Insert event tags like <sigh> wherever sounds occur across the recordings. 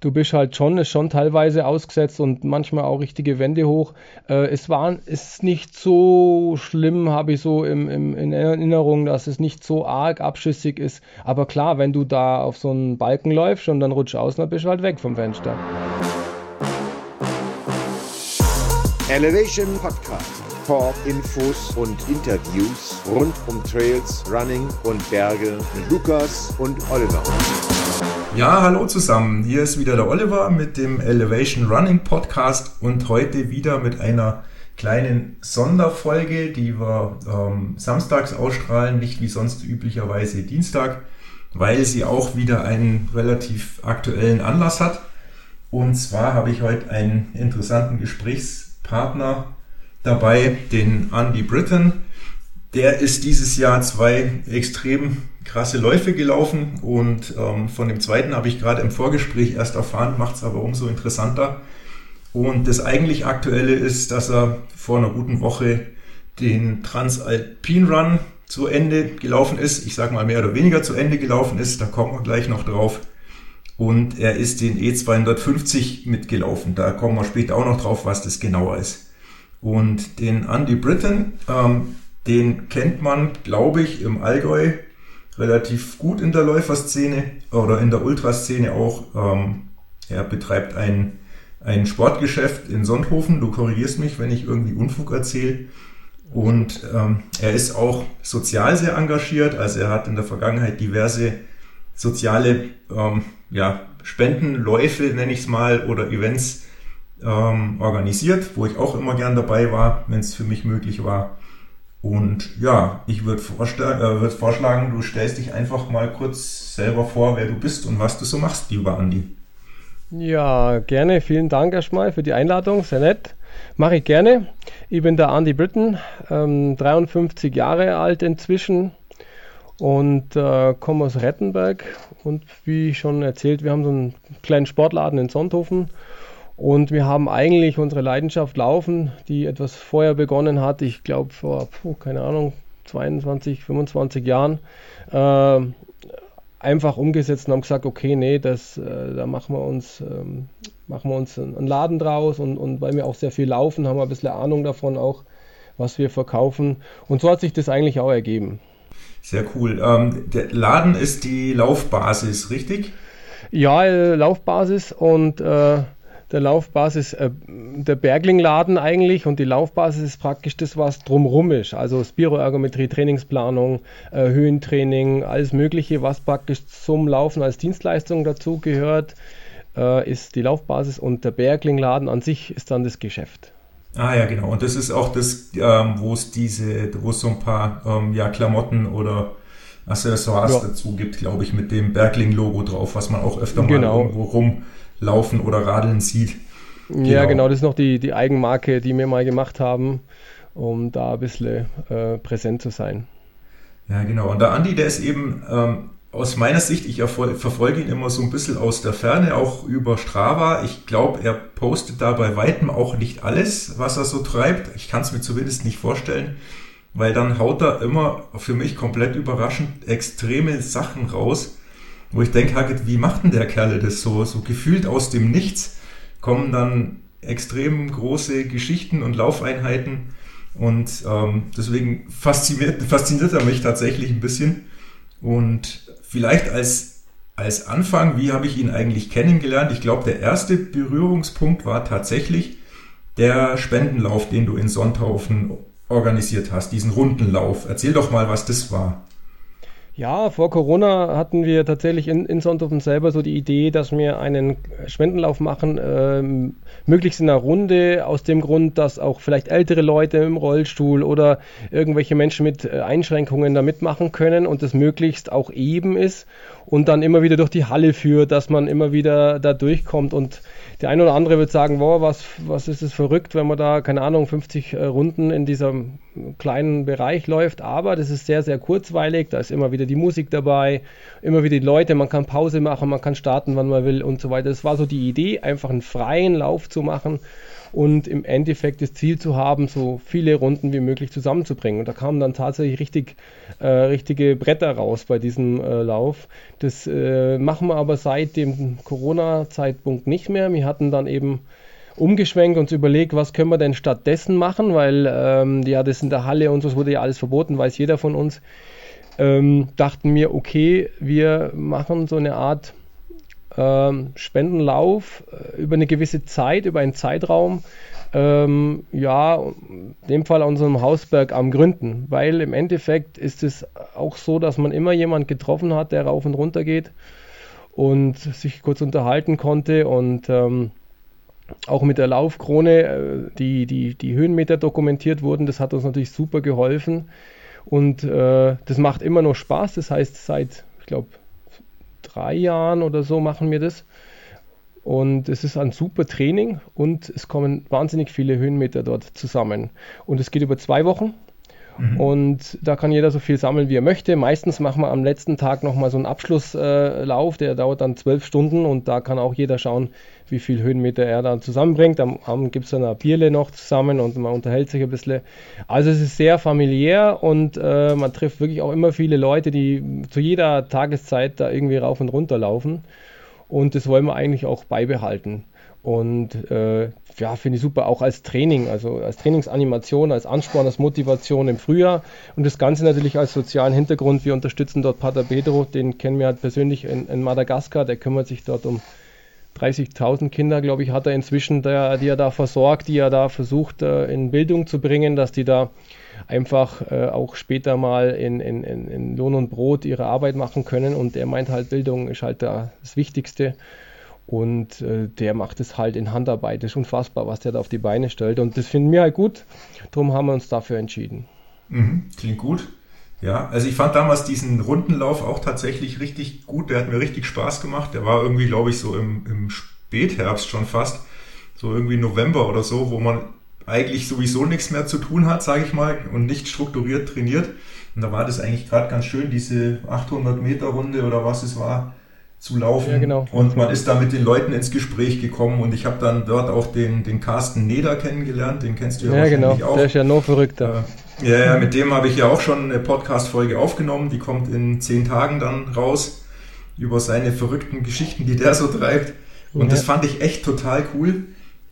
du bist halt schon, ist schon teilweise ausgesetzt und manchmal auch richtige Wände hoch. Äh, es war, ist nicht so schlimm, habe ich so im, im, in Erinnerung, dass es nicht so arg abschüssig ist. Aber klar, wenn du da auf so einen Balken läufst und dann rutscht aus, dann bist du halt weg vom Fenster. Elevation Podcast. Talk, Infos und Interviews rund um Trails, Running und Berge mit Lukas und Oliver. Ja, hallo zusammen. Hier ist wieder der Oliver mit dem Elevation Running Podcast und heute wieder mit einer kleinen Sonderfolge, die wir ähm, samstags ausstrahlen, nicht wie sonst üblicherweise Dienstag, weil sie auch wieder einen relativ aktuellen Anlass hat. Und zwar habe ich heute einen interessanten Gesprächspartner dabei, den Andy Britton. Der ist dieses Jahr zwei extrem krasse Läufe gelaufen und ähm, von dem zweiten habe ich gerade im Vorgespräch erst erfahren, macht es aber umso interessanter. Und das eigentlich Aktuelle ist, dass er vor einer guten Woche den Transalpin Run zu Ende gelaufen ist. Ich sage mal mehr oder weniger zu Ende gelaufen ist, da kommen wir gleich noch drauf. Und er ist den E250 mitgelaufen. Da kommen wir später auch noch drauf, was das genauer ist. Und den Andy Britton, ähm, den kennt man, glaube ich, im Allgäu relativ gut in der Läuferszene oder in der Ultraszene auch. Ähm, er betreibt ein, ein Sportgeschäft in Sonthofen. Du korrigierst mich, wenn ich irgendwie Unfug erzähle. Und ähm, er ist auch sozial sehr engagiert. Also er hat in der Vergangenheit diverse soziale ähm, ja, Spendenläufe, nenne ich es mal, oder Events ähm, organisiert, wo ich auch immer gern dabei war, wenn es für mich möglich war. Und ja, ich würde vorschlagen, äh, würd vorschlagen, du stellst dich einfach mal kurz selber vor, wer du bist und was du so machst, lieber Andi. Ja, gerne. Vielen Dank erstmal für die Einladung. Sehr nett. Mache ich gerne. Ich bin der Andy Britton, ähm, 53 Jahre alt inzwischen und äh, komme aus Rettenberg. Und wie schon erzählt, wir haben so einen kleinen Sportladen in Sonthofen und wir haben eigentlich unsere Leidenschaft laufen, die etwas vorher begonnen hat, ich glaube vor, puh, keine Ahnung, 22, 25 Jahren, äh, einfach umgesetzt und haben gesagt, okay, nee, das, äh, da machen wir uns, ähm, machen wir uns einen Laden draus und, und weil wir auch sehr viel laufen, haben wir ein bisschen Ahnung davon auch, was wir verkaufen. Und so hat sich das eigentlich auch ergeben. Sehr cool. Ähm, der Laden ist die Laufbasis, richtig? Ja, äh, Laufbasis und äh, der Laufbasis, äh, der Berglingladen eigentlich und die Laufbasis ist praktisch das, was drumrum ist. Also Spiroergometrie, Trainingsplanung, äh, Höhentraining, alles Mögliche, was praktisch zum Laufen als Dienstleistung dazu gehört, äh, ist die Laufbasis und der Berglingladen an sich ist dann das Geschäft. Ah ja, genau. Und das ist auch das, ähm, wo es diese, wo es so ein paar ähm, ja, Klamotten oder Accessoires ja. dazu gibt, glaube ich, mit dem Bergling-Logo drauf, was man auch öfter mal genau. irgendwo rum laufen oder radeln sieht. Genau. Ja, genau, das ist noch die, die Eigenmarke, die wir mal gemacht haben, um da ein bisschen äh, präsent zu sein. Ja, genau. Und der Andi, der ist eben ähm, aus meiner Sicht, ich verfolge ihn immer so ein bisschen aus der Ferne, auch über Strava. Ich glaube, er postet da bei weitem auch nicht alles, was er so treibt. Ich kann es mir zumindest nicht vorstellen, weil dann haut er immer für mich komplett überraschend extreme Sachen raus wo ich denke, wie macht denn der Kerl das so? So gefühlt aus dem Nichts kommen dann extrem große Geschichten und Laufeinheiten und ähm, deswegen fasziniert, fasziniert er mich tatsächlich ein bisschen. Und vielleicht als, als Anfang, wie habe ich ihn eigentlich kennengelernt? Ich glaube, der erste Berührungspunkt war tatsächlich der Spendenlauf, den du in Sonthaufen organisiert hast, diesen Rundenlauf. Erzähl doch mal, was das war. Ja, vor Corona hatten wir tatsächlich in, in Sonthofen selber so die Idee, dass wir einen Spendenlauf machen, ähm, möglichst in einer Runde, aus dem Grund, dass auch vielleicht ältere Leute im Rollstuhl oder irgendwelche Menschen mit äh, Einschränkungen da mitmachen können und das möglichst auch eben ist und dann immer wieder durch die Halle führt, dass man immer wieder da durchkommt und Der eine oder andere wird sagen, wow, was, was ist das verrückt, wenn man da, keine Ahnung, 50 äh, Runden in diesem kleinen Bereich läuft. Aber das ist sehr, sehr kurzweilig. Da ist immer wieder die Musik dabei, immer wieder die Leute. Man kann Pause machen, man kann starten, wann man will und so weiter. Das war so die Idee, einfach einen freien Lauf zu machen und im Endeffekt das Ziel zu haben, so viele Runden wie möglich zusammenzubringen. Und da kamen dann tatsächlich richtig, äh, richtige Bretter raus bei diesem äh, Lauf. Das äh, machen wir aber seit dem Corona-Zeitpunkt nicht mehr. Wir hatten dann eben umgeschwenkt und überlegt, was können wir denn stattdessen machen, weil ähm, ja, das in der Halle und so wurde ja alles verboten, weiß jeder von uns. Ähm, dachten wir, okay, wir machen so eine Art ähm, Spendenlauf äh, über eine gewisse Zeit, über einen Zeitraum, ähm, ja, in dem Fall an unserem Hausberg am Gründen, weil im Endeffekt ist es auch so, dass man immer jemand getroffen hat, der rauf und runter geht und sich kurz unterhalten konnte und ähm, auch mit der Laufkrone, äh, die, die, die Höhenmeter dokumentiert wurden, das hat uns natürlich super geholfen und äh, das macht immer noch Spaß, das heißt seit, ich glaube, drei Jahren oder so machen wir das. Und es ist ein super Training und es kommen wahnsinnig viele Höhenmeter dort zusammen. Und es geht über zwei Wochen. Mhm. Und da kann jeder so viel sammeln, wie er möchte. Meistens machen wir am letzten Tag nochmal so einen Abschlusslauf, der dauert dann zwölf Stunden und da kann auch jeder schauen, wie viel Höhenmeter er dann zusammenbringt. Am Abend gibt es dann eine Bierle noch zusammen und man unterhält sich ein bisschen. Also es ist sehr familiär und äh, man trifft wirklich auch immer viele Leute, die zu jeder Tageszeit da irgendwie rauf und runter laufen. Und das wollen wir eigentlich auch beibehalten. Und äh, ja, finde ich super, auch als Training, also als Trainingsanimation, als Ansporn, als Motivation im Frühjahr und das Ganze natürlich als sozialen Hintergrund. Wir unterstützen dort Pater Pedro, den kennen wir halt persönlich in, in Madagaskar, der kümmert sich dort um 30.000 Kinder, glaube ich, hat er inzwischen, der, die er da versorgt, die er da versucht äh, in Bildung zu bringen, dass die da einfach äh, auch später mal in, in, in, Lohn und Brot ihre Arbeit machen können. Und er meint halt, Bildung ist halt da das Wichtigste. Und äh, der macht es halt in Handarbeit. Das ist unfassbar, was der da auf die Beine stellt. Und das finden wir halt gut. Darum haben wir uns dafür entschieden. Mhm, klingt gut. Ja, also ich fand damals diesen Rundenlauf auch tatsächlich richtig gut. Der hat mir richtig Spaß gemacht. Der war irgendwie, glaube ich, so im, im Spätherbst schon fast. So irgendwie November oder so, wo man eigentlich sowieso nichts mehr zu tun hat, sage ich mal, und nicht strukturiert trainiert. Und da war das eigentlich gerade ganz schön, diese 800 Meter Runde oder was es war, zu laufen. Ja, genau. Und man ist da mit den Leuten ins Gespräch gekommen und ich habe dann dort auch den, den Carsten Neder kennengelernt, den kennst du ja, ja wahrscheinlich genau. auch. Der ist ja noch verrückter. Ja, ja, mit dem habe ich ja auch schon eine Podcast-Folge aufgenommen, die kommt in zehn Tagen dann raus, über seine verrückten Geschichten, die der so treibt. Und ja. das fand ich echt total cool.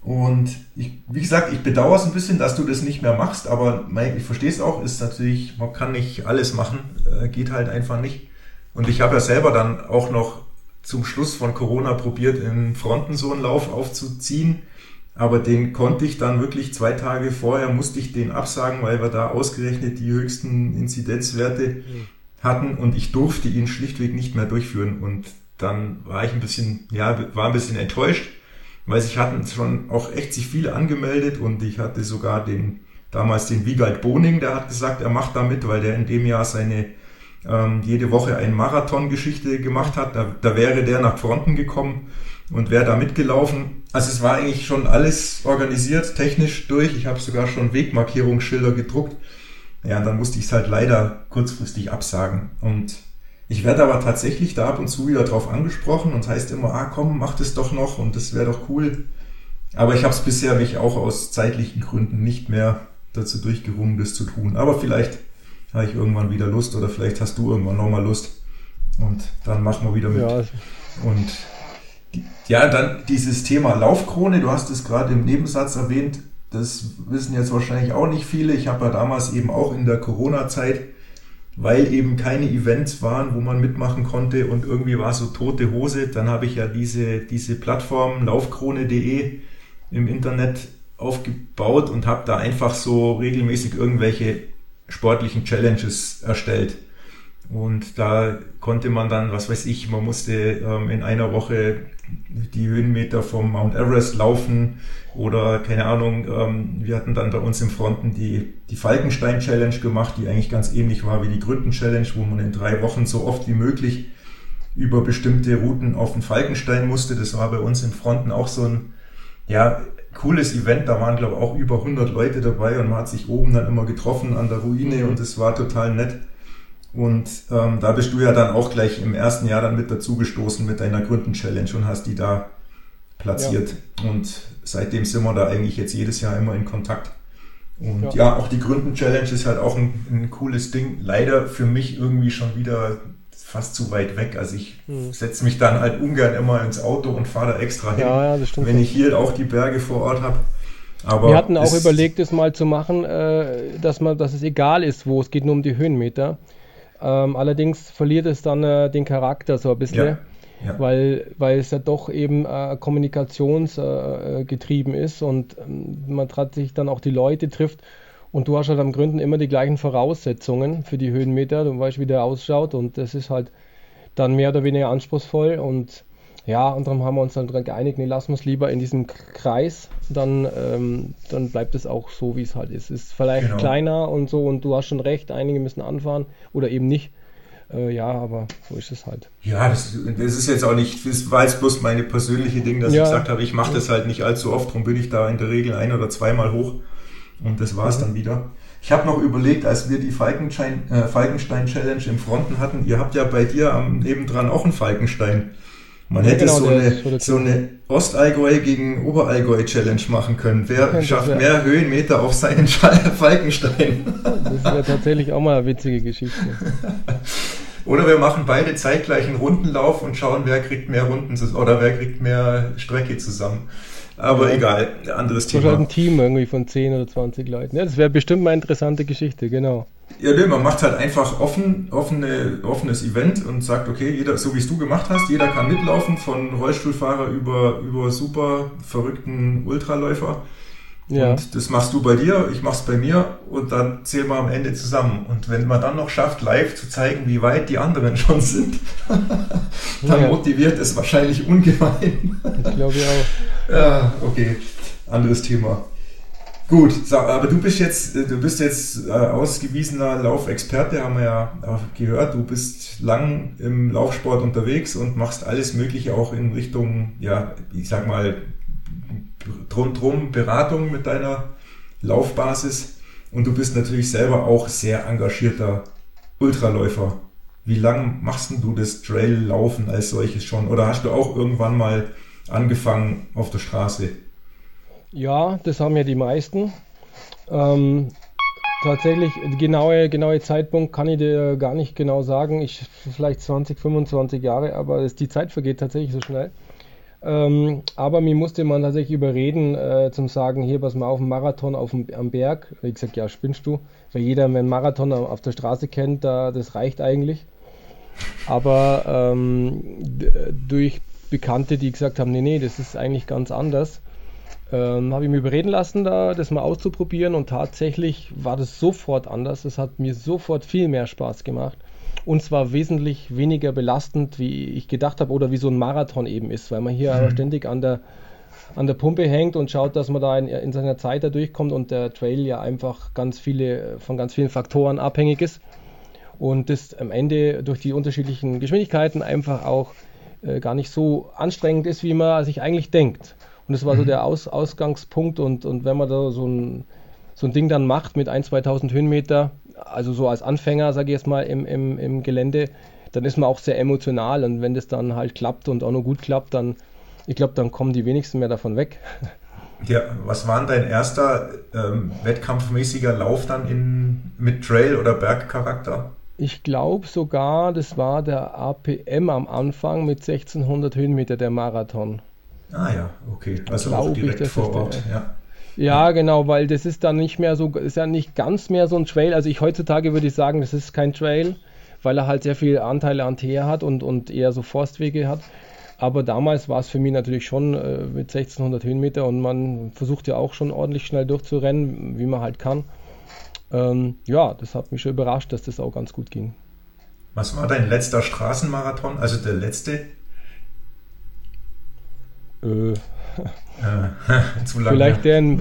Und ich, wie gesagt, ich bedauere es ein bisschen, dass du das nicht mehr machst, aber mein, ich verstehe es auch, ist natürlich, man kann nicht alles machen, äh, geht halt einfach nicht. Und ich habe ja selber dann auch noch zum Schluss von Corona probiert, in Fronten so einen Lauf aufzuziehen. Aber den konnte ich dann wirklich zwei Tage vorher, musste ich den absagen, weil wir da ausgerechnet die höchsten Inzidenzwerte hatten und ich durfte ihn schlichtweg nicht mehr durchführen. Und dann war ich ein bisschen, ja, war ein bisschen enttäuscht, weil sich hatten schon auch echt sich viele angemeldet und ich hatte sogar den, damals den Wiegald Boning, der hat gesagt, er macht da mit, weil der in dem Jahr seine ähm, jede Woche eine Marathon-Geschichte gemacht hat. Da, da wäre der nach Fronten gekommen und wäre da mitgelaufen. Also es war eigentlich schon alles organisiert, technisch durch. Ich habe sogar schon Wegmarkierungsschilder gedruckt. Ja, dann musste ich es halt leider kurzfristig absagen. Und ich werde aber tatsächlich da ab und zu wieder drauf angesprochen und heißt immer, ah komm, mach das doch noch und das wäre doch cool. Aber ich habe es bisher mich auch aus zeitlichen Gründen nicht mehr dazu durchgerungen, das zu tun. Aber vielleicht habe ich irgendwann wieder Lust oder vielleicht hast du irgendwann nochmal Lust. Und dann machen wir wieder mit. Ja. Und die, ja, dann dieses Thema Laufkrone, du hast es gerade im Nebensatz erwähnt, das wissen jetzt wahrscheinlich auch nicht viele. Ich habe ja damals eben auch in der Corona-Zeit, weil eben keine Events waren, wo man mitmachen konnte und irgendwie war so tote Hose, dann habe ich ja diese, diese Plattform laufkrone.de im Internet aufgebaut und habe da einfach so regelmäßig irgendwelche sportlichen Challenges erstellt. Und da konnte man dann, was weiß ich, man musste ähm, in einer Woche die Höhenmeter vom Mount Everest laufen oder keine Ahnung, ähm, wir hatten dann bei uns im Fronten die, die Falkenstein Challenge gemacht, die eigentlich ganz ähnlich war wie die Gründen Challenge, wo man in drei Wochen so oft wie möglich über bestimmte Routen auf den Falkenstein musste. Das war bei uns in Fronten auch so ein ja, cooles Event. Da waren, glaube ich, auch über 100 Leute dabei und man hat sich oben dann immer getroffen an der Ruine mhm. und es war total nett. Und ähm, da bist du ja dann auch gleich im ersten Jahr dann mit dazugestoßen mit deiner Gründen-Challenge und hast die da platziert. Ja. Und seitdem sind wir da eigentlich jetzt jedes Jahr immer in Kontakt. Und ja, ja auch die Gründen-Challenge ist halt auch ein, ein, cooles Ding. Leider für mich irgendwie schon wieder fast zu weit weg. Also ich hm. setze mich dann halt ungern immer ins Auto und fahre da extra hin, ja, wenn ich hier auch die Berge vor Ort habe. Aber wir hatten auch überlegt, es mal zu machen, äh, dass man, dass es egal ist, wo es geht nur um die Höhenmeter. Ähm, allerdings verliert es dann äh, den Charakter so ein bisschen, ja, ja. Weil, weil es ja doch eben äh, kommunikationsgetrieben äh, ist und ähm, man sich dann auch die Leute trifft. Und du hast halt am Gründen immer die gleichen Voraussetzungen für die Höhenmeter. Du weißt, wie der ausschaut und das ist halt dann mehr oder weniger anspruchsvoll und ja, anderem haben wir uns dann geeinigt, nee, lassen wir es lieber in diesem Kreis, dann, ähm, dann bleibt es auch so, wie es halt ist. Es ist vielleicht genau. kleiner und so und du hast schon recht, einige müssen anfahren oder eben nicht. Äh, ja, aber so ist es halt. Ja, das, das, ist jetzt auch nicht, das war jetzt bloß meine persönliche Ding, dass ja. ich gesagt habe, ich mache das halt nicht allzu oft, darum bin ich da in der Regel ein- oder zweimal hoch und das war es dann wieder. Ich habe noch überlegt, als wir die Falkenstein, äh, Falkenstein Challenge im Fronten hatten, ihr habt ja bei dir am nebendran auch einen Falkenstein. Man ja, hätte genau, so, eine, so eine Ostallgäu gegen Oberallgäu Challenge machen können. Wer schafft wär, mehr Höhenmeter auf seinen <laughs> Falkenstein? Das wäre tatsächlich auch mal eine witzige Geschichte. <laughs> Oder wir machen beide zeitgleich einen Rundenlauf und schauen, wer kriegt mehr Runden oder wer kriegt mehr Strecke zusammen. Aber ja. egal, anderes Thema. Oder ein Team irgendwie von 10 oder 20 Leuten. Ja, das wäre bestimmt mal eine interessante Geschichte, genau. Ja, nö, man macht halt einfach offen, offene, offenes Event und sagt, okay, jeder, so wie es du gemacht hast, jeder kann mitlaufen, von Rollstuhlfahrer über, über super verrückten Ultraläufer. Ja. Und das machst du bei dir, ich mach's bei mir und dann zählen wir am Ende zusammen. Und wenn man dann noch schafft, live zu zeigen, wie weit die anderen <laughs> schon sind, <laughs> dann ja. motiviert es wahrscheinlich ungemein. <laughs> Ich glaube auch. Ja, okay. Anderes Thema. Gut, aber du bist jetzt, du bist jetzt äh, ausgewiesener Laufexperte, haben wir ja gehört. Du bist lang im Laufsport unterwegs und machst alles Mögliche auch in Richtung, ja, ich sag mal, rundrum Beratung mit deiner Laufbasis. Und du bist natürlich selber auch sehr engagierter Ultraläufer. Wie lang machst du das Trail-Laufen als solches schon? Oder hast du auch irgendwann mal angefangen auf der Straße? Ja, das haben ja die meisten. Ähm, tatsächlich, genaue, genaue Zeitpunkt kann ich dir gar nicht genau sagen. Ich vielleicht 20, 25 Jahre, aber das, die Zeit vergeht tatsächlich so schnell. Ähm, aber mir musste man tatsächlich überreden, äh, zum sagen, hier, pass mal auf, einen Marathon auf dem, am Berg. Wie gesagt, ja, spinnst du? Weil jeder, wenn Marathon auf der Straße kennt, da, das reicht eigentlich. Aber ähm, durch Bekannte, die gesagt haben, nee, nee, das ist eigentlich ganz anders, ähm, habe ich mich überreden lassen, da das mal auszuprobieren und tatsächlich war das sofort anders. Es hat mir sofort viel mehr Spaß gemacht und zwar wesentlich weniger belastend, wie ich gedacht habe oder wie so ein Marathon eben ist, weil man hier mhm. ständig an der, an der Pumpe hängt und schaut, dass man da in, in, seiner Zeit da durchkommt und der Trail ja einfach ganz viele, von ganz vielen Faktoren abhängig ist und das am Ende durch die unterschiedlichen Geschwindigkeiten einfach auch äh, gar nicht so anstrengend ist, wie man sich eigentlich denkt. Und das war mhm. so der Aus Ausgangspunkt. Und, und wenn man da so ein, so ein Ding dann macht mit 1.000, 2.000 Höhenmeter, also so als Anfänger, sage ich jetzt mal, im, im, im Gelände, dann ist man auch sehr emotional. Und wenn das dann halt klappt und auch noch gut klappt, dann, ich glaube, dann kommen die wenigsten mehr davon weg. <laughs> Ja, was war dein erster ähm, wettkampfmäßiger Lauf dann in, mit Trail- oder Bergcharakter? Ich glaube sogar, das war der APM am Anfang mit 1600 Höhenmeter der Marathon. Ah ja, okay. Also auch direkt vor Ort, ja. Ja, genau, weil das ist dann nicht mehr so, ist ja nicht ganz mehr so ein Trail. Also ich heutzutage würde ich sagen, das ist kein Trail, weil er halt sehr viel Anteile an Teer hat und, und eher so Forstwege hat. Aber damals war es für mich natürlich schon äh, mit 1600 Höhenmeter und man versucht ja auch schon ordentlich schnell durchzurennen, wie man halt kann. Ähm, ja, das hat mich schon überrascht, dass das auch ganz gut ging. Was war dein letzter Straßenmarathon, also der letzte? Äh, <laughs> Zu lange. Vielleicht der, in,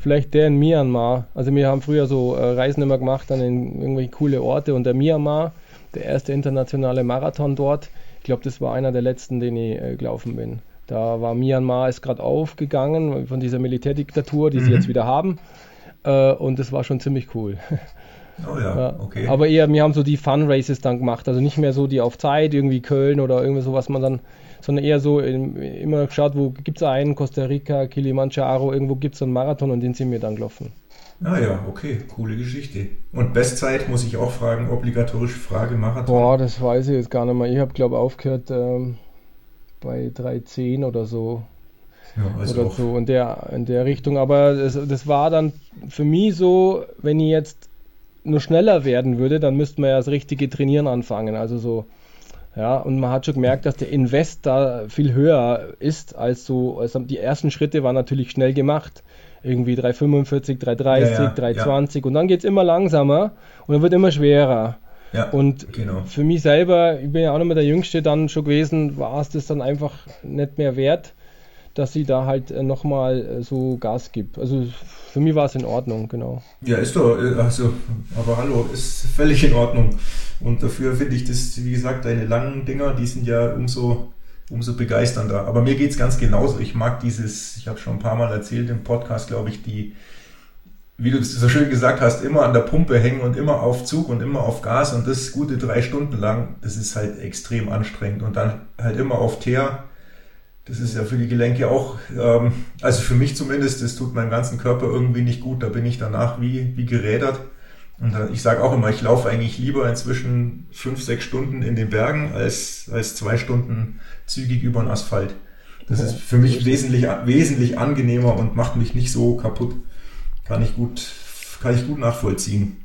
vielleicht der in Myanmar. Also wir haben früher so äh, Reisen immer gemacht dann in irgendwelche coole Orte und der Myanmar, der erste internationale Marathon dort. Ich glaube, das war einer der letzten, den ich äh, gelaufen bin. Da war Myanmar ist gerade aufgegangen von dieser Militärdiktatur, die mhm. sie jetzt wieder haben. Äh, und das war schon ziemlich cool. <laughs> Oh ja, okay. Aber eher, wir haben so die Fun Races dann gemacht, also nicht mehr so die auf Zeit, irgendwie Köln oder irgendwie so, was man dann, sondern eher so in, immer geschaut, wo gibt es einen, Costa Rica, Kilimanjaro, irgendwo gibt es einen Marathon und den sind wir dann gelaufen. Ah ja, okay, coole Geschichte. Und Bestzeit muss ich auch fragen, obligatorische Frage, Marathon? Boah, das weiß ich jetzt gar nicht mehr. Ich habe, glaube ich, aufgehört ähm, bei 3,10 oder so. Ja, also oder so in der, in der Richtung. Aber das, das war dann für mich so, wenn ich jetzt nur schneller werden würde, dann müsste man ja das richtige Trainieren anfangen. Also so, ja, und man hat schon gemerkt, dass der Invest da viel höher ist als so, also die ersten Schritte waren natürlich schnell gemacht. Irgendwie 345, 330, ja, ja, 320 ja. und dann geht es immer langsamer und dann wird immer schwerer. Ja, und genau. für mich selber, ich bin ja auch noch mal der Jüngste dann schon gewesen, war es das dann einfach nicht mehr wert, dass sie da halt äh, nochmal äh, so Gas gibt. Also für mich war es in Ordnung, genau. Ja, ist doch, äh, also, aber hallo, ist völlig in Ordnung. Und dafür finde ich das, wie gesagt, deine langen Dinger, die sind ja umso, umso begeisternder. Aber mir geht es ganz genauso. Ich mag dieses, ich habe schon ein paar Mal erzählt im Podcast, glaube ich, die, wie du es so schön gesagt hast, immer an der Pumpe hängen und immer auf Zug und immer auf Gas und das gute drei Stunden lang, das ist halt extrem anstrengend. Und dann halt immer auf Teer das ist ja für die Gelenke auch, ähm, also für mich zumindest, das tut meinem ganzen Körper irgendwie nicht gut. Da bin ich danach wie, wie gerädert. Und da, ich sage auch immer, ich laufe eigentlich lieber inzwischen fünf, sechs Stunden in den Bergen als, als zwei Stunden zügig über den Asphalt. Das ist für mich wesentlich, wesentlich angenehmer und macht mich nicht so kaputt. Kann ich gut, kann ich gut nachvollziehen.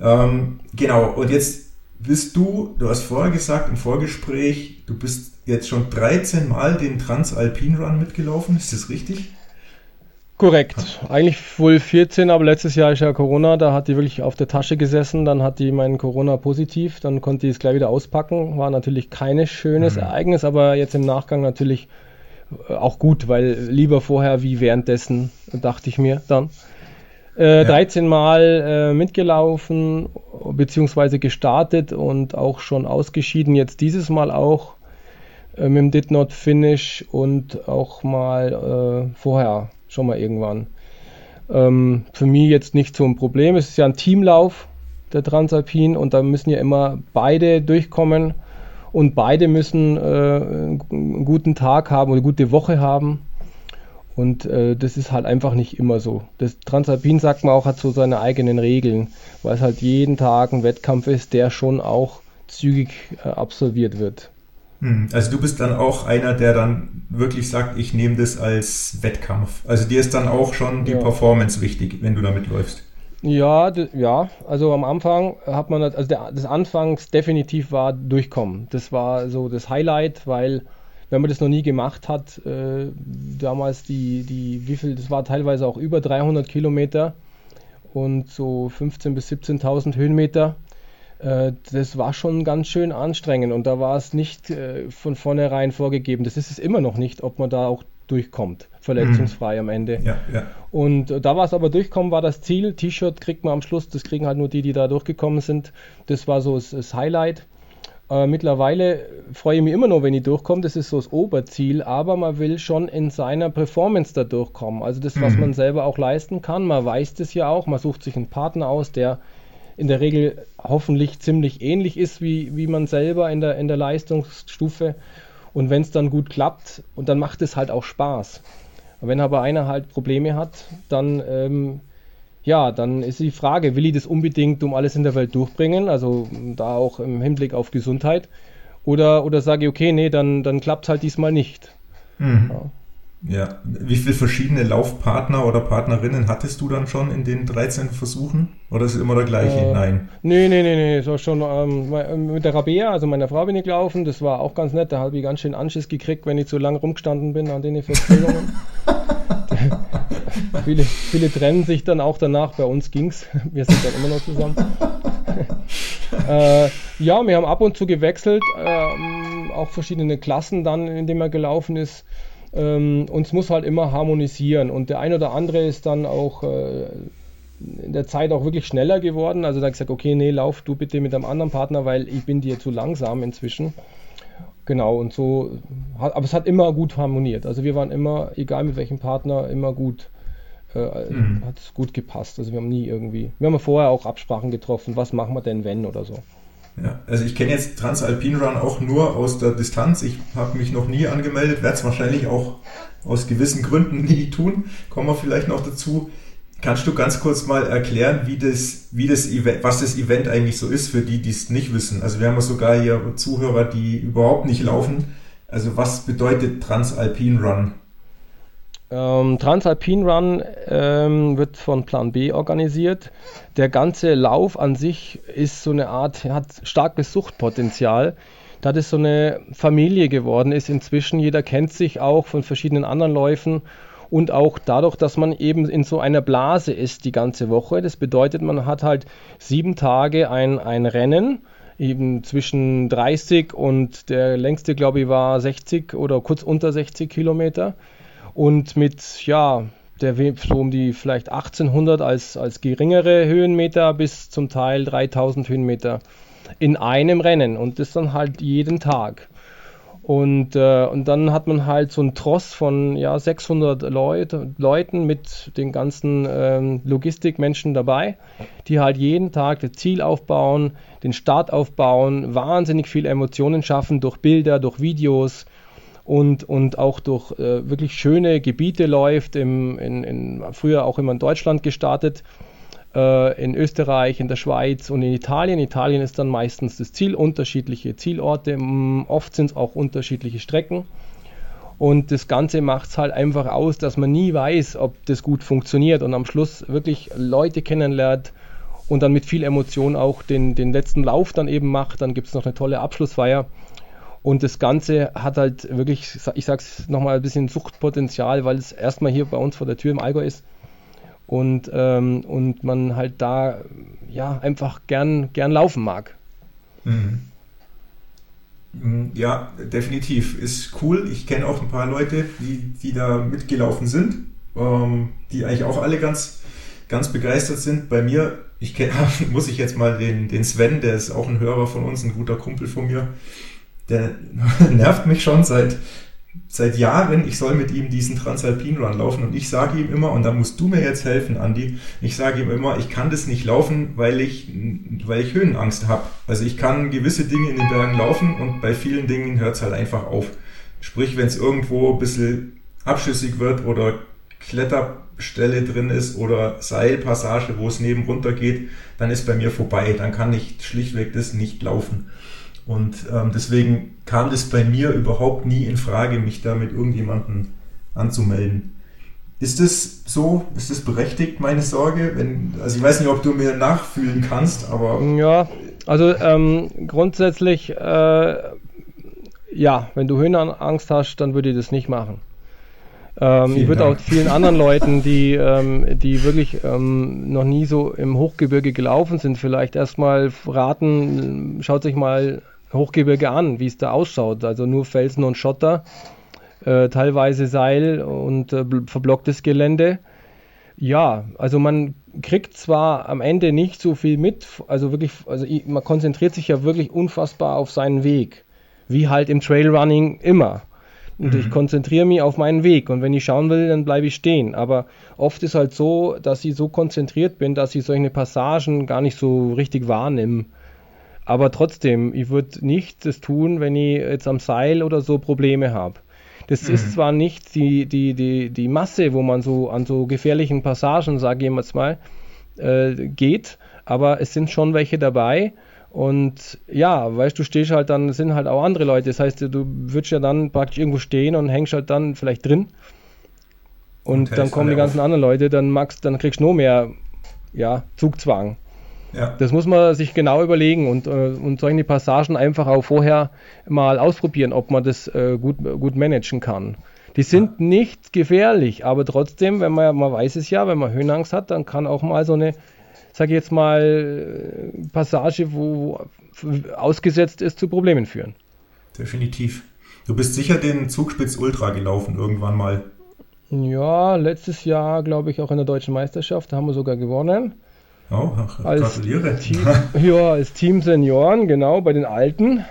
Ähm, genau, und jetzt bist du, du hast vorher gesagt im Vorgespräch, du bist jetzt schon 13 Mal den Transalpin Run mitgelaufen, ist das richtig? Korrekt. Eigentlich wohl 14, aber letztes Jahr ist ja Corona, da hat die wirklich auf der Tasche gesessen, dann hat die meinen Corona positiv, dann konnte die es gleich wieder auspacken. War natürlich kein schönes mhm. Ereignis, aber jetzt im Nachgang natürlich äh, auch gut, weil lieber vorher wie währenddessen, dachte ich mir dann. Äh, ja. 13 Mal äh, mitgelaufen, beziehungsweise gestartet und auch schon ausgeschieden, jetzt dieses Mal auch äh, mit dem Did Not Finish und auch mal äh, vorher schon mal irgendwann. Ähm, für mich jetzt nicht so ein Problem. Es ist ja ein Teamlauf, der Transalpin, und da müssen ja immer beide durchkommen und beide müssen äh, einen guten Tag haben oder eine gute Woche haben. Und äh, das ist halt einfach nicht immer so. Das Transalpin, sagt man auch, hat so seine eigenen Regeln, weil es halt jeden Tag ein Wettkampf ist, der schon auch zügig äh, absolviert wird. Hm, also du bist dann auch einer, der dann wirklich sagt, ich nehme das als Wettkampf. Also dir ist dann auch schon die ja. Performance wichtig, wenn du damit läufst. Ja, ja, also am Anfang hat man, also der, das Anfangs definitiv war Durchkommen. Das war so das Highlight, weil wenn man das noch nie gemacht hat, äh, damals die, die, wie viel, das war teilweise auch über 300 Kilometer und so 15.000 bis 17.000 Höhenmeter. Äh, das war schon ganz schön anstrengend und da war es nicht äh, von vornherein vorgegeben. Das ist es immer noch nicht, ob man da auch durchkommt, verletzungsfrei mhm. am Ende. Ja, ja. Und äh, da war es aber durchkommen, war das Ziel. T-Shirt kriegt man am Schluss, das kriegen halt nur die, die da durchgekommen sind. Das war so das, das Highlight. Äh, mittlerweile freue ich mich immer noch, wenn ich durchkomme. Das ist so das Oberziel, aber man will schon in seiner Performance da durchkommen. Also das, was mhm. man selber auch leisten kann. Man weiß das ja auch. Man sucht sich einen Partner aus, der in der Regel hoffentlich ziemlich ähnlich ist wie, wie man selber in der, in der Leistungsstufe. Und wenn es dann gut klappt, und dann macht es halt auch Spaß. Wenn aber einer halt Probleme hat, dann, ähm, ja, dann ist die Frage, will ich das unbedingt um alles in der Welt durchbringen, also da auch im Hinblick auf Gesundheit, oder, oder sage ich, okay, nee, dann, dann klappt es halt diesmal nicht. Mhm. Ja. Ja, wie viele verschiedene Laufpartner oder Partnerinnen hattest du dann schon in den 13 Versuchen? Oder ist es immer der gleiche? Äh, Nein. Nee, nee, nee, nee. So schon ähm, mit der Rabea, also meiner Frau bin ich gelaufen. Das war auch ganz nett. Da habe ich ganz schön Anschiss gekriegt, wenn ich zu lange rumgestanden bin an den Verzögerungen. <laughs> viele, viele trennen sich dann auch danach. Bei uns ging es. Wir sind dann immer noch zusammen. Äh, ja, wir haben ab und zu gewechselt. Äh, auch verschiedene Klassen dann, in denen er gelaufen ist. Ähm, und es muss halt immer harmonisieren. Und der ein oder andere ist dann auch äh, in der Zeit auch wirklich schneller geworden. Also da habe ich gesagt, okay, nee, lauf du bitte mit einem anderen Partner, weil ich bin dir zu langsam inzwischen. genau, und so, aber es hat immer gut harmoniert. Also wir waren immer, egal mit welchem Partner, immer gut, äh, mhm. hat es gut gepasst. Also wir haben nie irgendwie, wir haben vorher auch Absprachen getroffen, was machen wir denn wenn oder so. Ja, also ich kenne jetzt Transalpine Run auch nur aus der Distanz. Ich habe mich noch nie angemeldet, werde es wahrscheinlich auch aus gewissen Gründen <laughs> nie tun. Kommen wir vielleicht noch dazu. Kannst du ganz kurz mal erklären, wie das, wie das Event, was das Event eigentlich so ist für die, die es nicht wissen? Also wir haben ja sogar hier Zuhörer, die überhaupt nicht laufen. Also was bedeutet Transalpine Run? Ähm, Transalpine Run ähm, wird von Plan B organisiert. Der ganze Lauf an sich ist so eine Art, hat starkes Suchtpotenzial. Da das so eine Familie geworden ist inzwischen, jeder kennt sich auch von verschiedenen anderen Läufen und auch dadurch, dass man eben in so einer Blase ist die ganze Woche. Das bedeutet, man hat halt sieben Tage ein, ein Rennen, eben zwischen 30 und der längste, glaube ich, war 60 oder kurz unter 60 Kilometer und mit, ja, der so um die vielleicht 1800 als, als geringere Höhenmeter bis zum Teil 3000 Höhenmeter in einem Rennen und das dann halt jeden Tag. Und, äh, und dann hat man halt so einen Tross von ja, 600 Leut, Leuten mit den ganzen ähm, Logistikmenschen dabei, die halt jeden Tag das Ziel aufbauen, den Start aufbauen, wahnsinnig viel Emotionen schaffen durch Bilder, durch Videos, und, und auch durch äh, wirklich schöne Gebiete läuft, im, in, in, früher auch immer in Deutschland gestartet, äh, in Österreich, in der Schweiz und in Italien. Italien ist dann meistens das Ziel, unterschiedliche Zielorte, oft sind es auch unterschiedliche Strecken. Und das Ganze macht es halt einfach aus, dass man nie weiß, ob das gut funktioniert und am Schluss wirklich Leute kennenlernt und dann mit viel Emotion auch den, den letzten Lauf dann eben macht. Dann gibt es noch eine tolle Abschlussfeier. Und das Ganze hat halt wirklich, ich sag's nochmal, ein bisschen Suchtpotenzial, weil es erstmal hier bei uns vor der Tür im Allgäu ist. Und, ähm, und man halt da ja einfach gern, gern laufen mag. Mhm. mhm. Ja, definitiv. Ist cool. Ich kenne auch ein paar Leute, die, die da mitgelaufen sind, ähm, die eigentlich auch alle ganz, ganz begeistert sind. Bei mir, ich kenn, <laughs> muss ich jetzt mal den, den Sven, der ist auch ein Hörer von uns, ein guter Kumpel von mir der <laughs> nervt mich schon seit, seit Jahren. Ich soll mit ihm diesen Transalpin Run laufen und ich sage ihm immer, und da musst du mir jetzt helfen, Andi, ich sage ihm immer, ich kann das nicht laufen, weil ich, weil ich Höhenangst habe. Also ich kann gewisse Dinge in den Bergen laufen und bei vielen Dingen hört es halt einfach auf. Sprich, wenn es irgendwo ein bisschen abschüssig wird oder Kletterstelle drin ist oder Seilpassage, wo es neben runter geht, dann ist bei mir vorbei. Dann kann ich schlichtweg das nicht laufen. Und ähm, deswegen kam das bei mir überhaupt nie in Frage, mich da mit irgendjemandem anzumelden. Ist das so? Ist das berechtigt, meine Sorge? Wenn, also ich weiß nicht, ob du mir nachfühlen kannst, aber. Ja, also ähm, grundsätzlich, äh, ja, wenn du Höhenangst hast, dann würde ich das nicht machen. Ähm, ich würde auch vielen anderen Leuten, die, ähm, die wirklich ähm, noch nie so im Hochgebirge gelaufen sind, vielleicht erstmal raten, schaut sich mal Hochgebirge an, wie es da ausschaut. Also nur Felsen und Schotter, äh, teilweise Seil und äh, verblocktes Gelände. Ja, also man kriegt zwar am Ende nicht so viel mit, also wirklich, also man konzentriert sich ja wirklich unfassbar auf seinen Weg, wie halt im Trailrunning immer. Und mhm. ich konzentriere mich auf meinen Weg und wenn ich schauen will, dann bleibe ich stehen. Aber oft ist halt so, dass ich so konzentriert bin, dass ich solche Passagen gar nicht so richtig wahrnehme. Aber trotzdem, ich würde nicht das tun, wenn ich jetzt am Seil oder so Probleme habe. Das mhm. ist zwar nicht die, die, die, die Masse, wo man so an so gefährlichen Passagen, sage ich jetzt mal, äh, geht, aber es sind schon welche dabei. Und ja, weißt du, stehst halt dann, sind halt auch andere Leute. Das heißt, du würdest ja dann praktisch irgendwo stehen und hängst halt dann vielleicht drin. Und, und dann kommen die ganzen auf. anderen Leute, dann magst, dann kriegst du noch mehr ja, Zugzwang. Ja. Das muss man sich genau überlegen und, äh, und solche Passagen einfach auch vorher mal ausprobieren, ob man das äh, gut, gut managen kann. Die sind ja. nicht gefährlich, aber trotzdem, wenn man, man weiß es ja, wenn man Höhenangst hat, dann kann auch mal so eine, sage ich jetzt mal, Passage, wo ausgesetzt ist, zu Problemen führen. Definitiv. Du bist sicher den Zugspitz Ultra gelaufen irgendwann mal. Ja, letztes Jahr, glaube ich, auch in der deutschen Meisterschaft, da haben wir sogar gewonnen. Oh, ach, als gratuliere. Team, ja, als Team Senioren, genau, bei den Alten.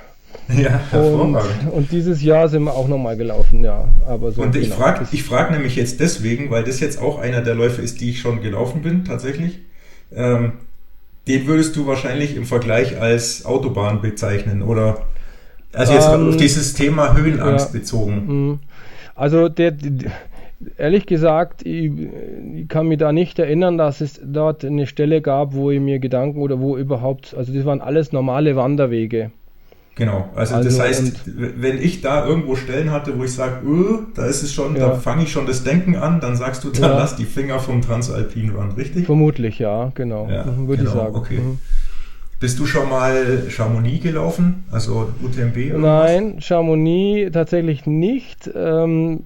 Ja, und, und, dieses Jahr sind wir auch nochmal gelaufen, ja. Aber so und ich genau. frage ich frag nämlich jetzt deswegen, weil das jetzt auch einer der Läufe ist, die ich schon gelaufen bin, tatsächlich. Ähm, den würdest du wahrscheinlich im Vergleich als Autobahn bezeichnen, oder? Also jetzt ähm, auf dieses Thema Höhenangst ja, bezogen. Mhm. Also der, der ehrlich gesagt, ich, ich, kann mich da nicht erinnern, dass es dort eine Stelle gab, wo ich mir Gedanken oder wo überhaupt, also das waren alles normale Wanderwege. Genau, also, also das heißt, wenn ich da irgendwo Stellen hatte, wo ich sage, öh, da ist es schon, ja. da fange ich schon das Denken an, dann sagst du, dann ja. lass die Finger vom Transalpin Run, richtig? Vermutlich, ja, genau, ja, würde genau, ich sagen. Okay. Mhm. Bist du schon mal Chamonix gelaufen, also UTMB? Nein? Chamonix tatsächlich nicht. Ähm,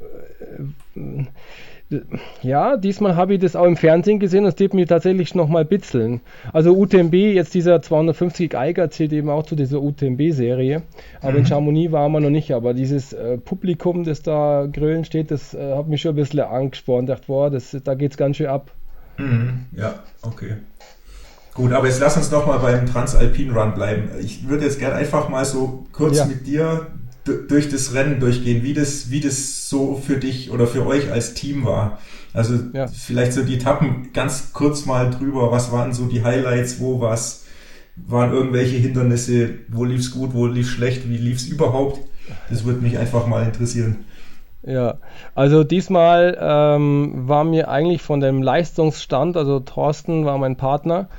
ja, diesmal habe ich das auch im Fernsehen gesehen und es tut mir tatsächlich nochmal bitzeln. Also UTMB, jetzt dieser 250 Eiger zählt eben auch zu dieser UTMB-Serie. Aber mhm. in Chamonix waren wir noch nicht. Aber dieses äh, Publikum, das da grölen steht, das äh, hat mich schon ein bisschen angespornt. Ich dachte, boah, das, da geht es ganz schön ab. Mhm. Ja, okay. Gut, aber jetzt lass uns noch mal beim Transalpin Run bleiben. Ich würde jetzt gerne einfach mal so kurz ja. mit dir durch das Rennen durchgehen, wie das, wie das so für dich oder für euch als Team war. Also ja. vielleicht so die Etappen ganz kurz mal drüber. Was waren so die Highlights? Wo was waren irgendwelche Hindernisse? Wo lief's gut? Wo lief's schlecht? Wie lief's überhaupt? Das würde mich einfach mal interessieren. Ja, also diesmal ähm, war mir eigentlich von dem Leistungsstand, also Thorsten war mein Partner,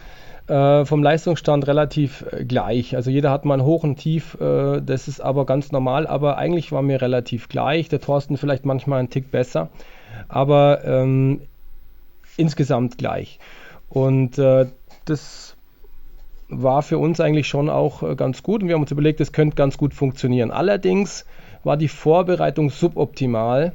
äh, vom Leistungsstand relativ äh, gleich. Also jeder hat mal ein Hoch und Tief, äh, das ist aber ganz normal, aber eigentlich war mir relativ gleich. Der Thorsten vielleicht manchmal einen Tick besser, aber ähm, insgesamt gleich. Und äh, das war für uns eigentlich schon auch äh, ganz gut und wir haben uns überlegt, das könnte ganz gut funktionieren. Allerdings war die Vorbereitung suboptimal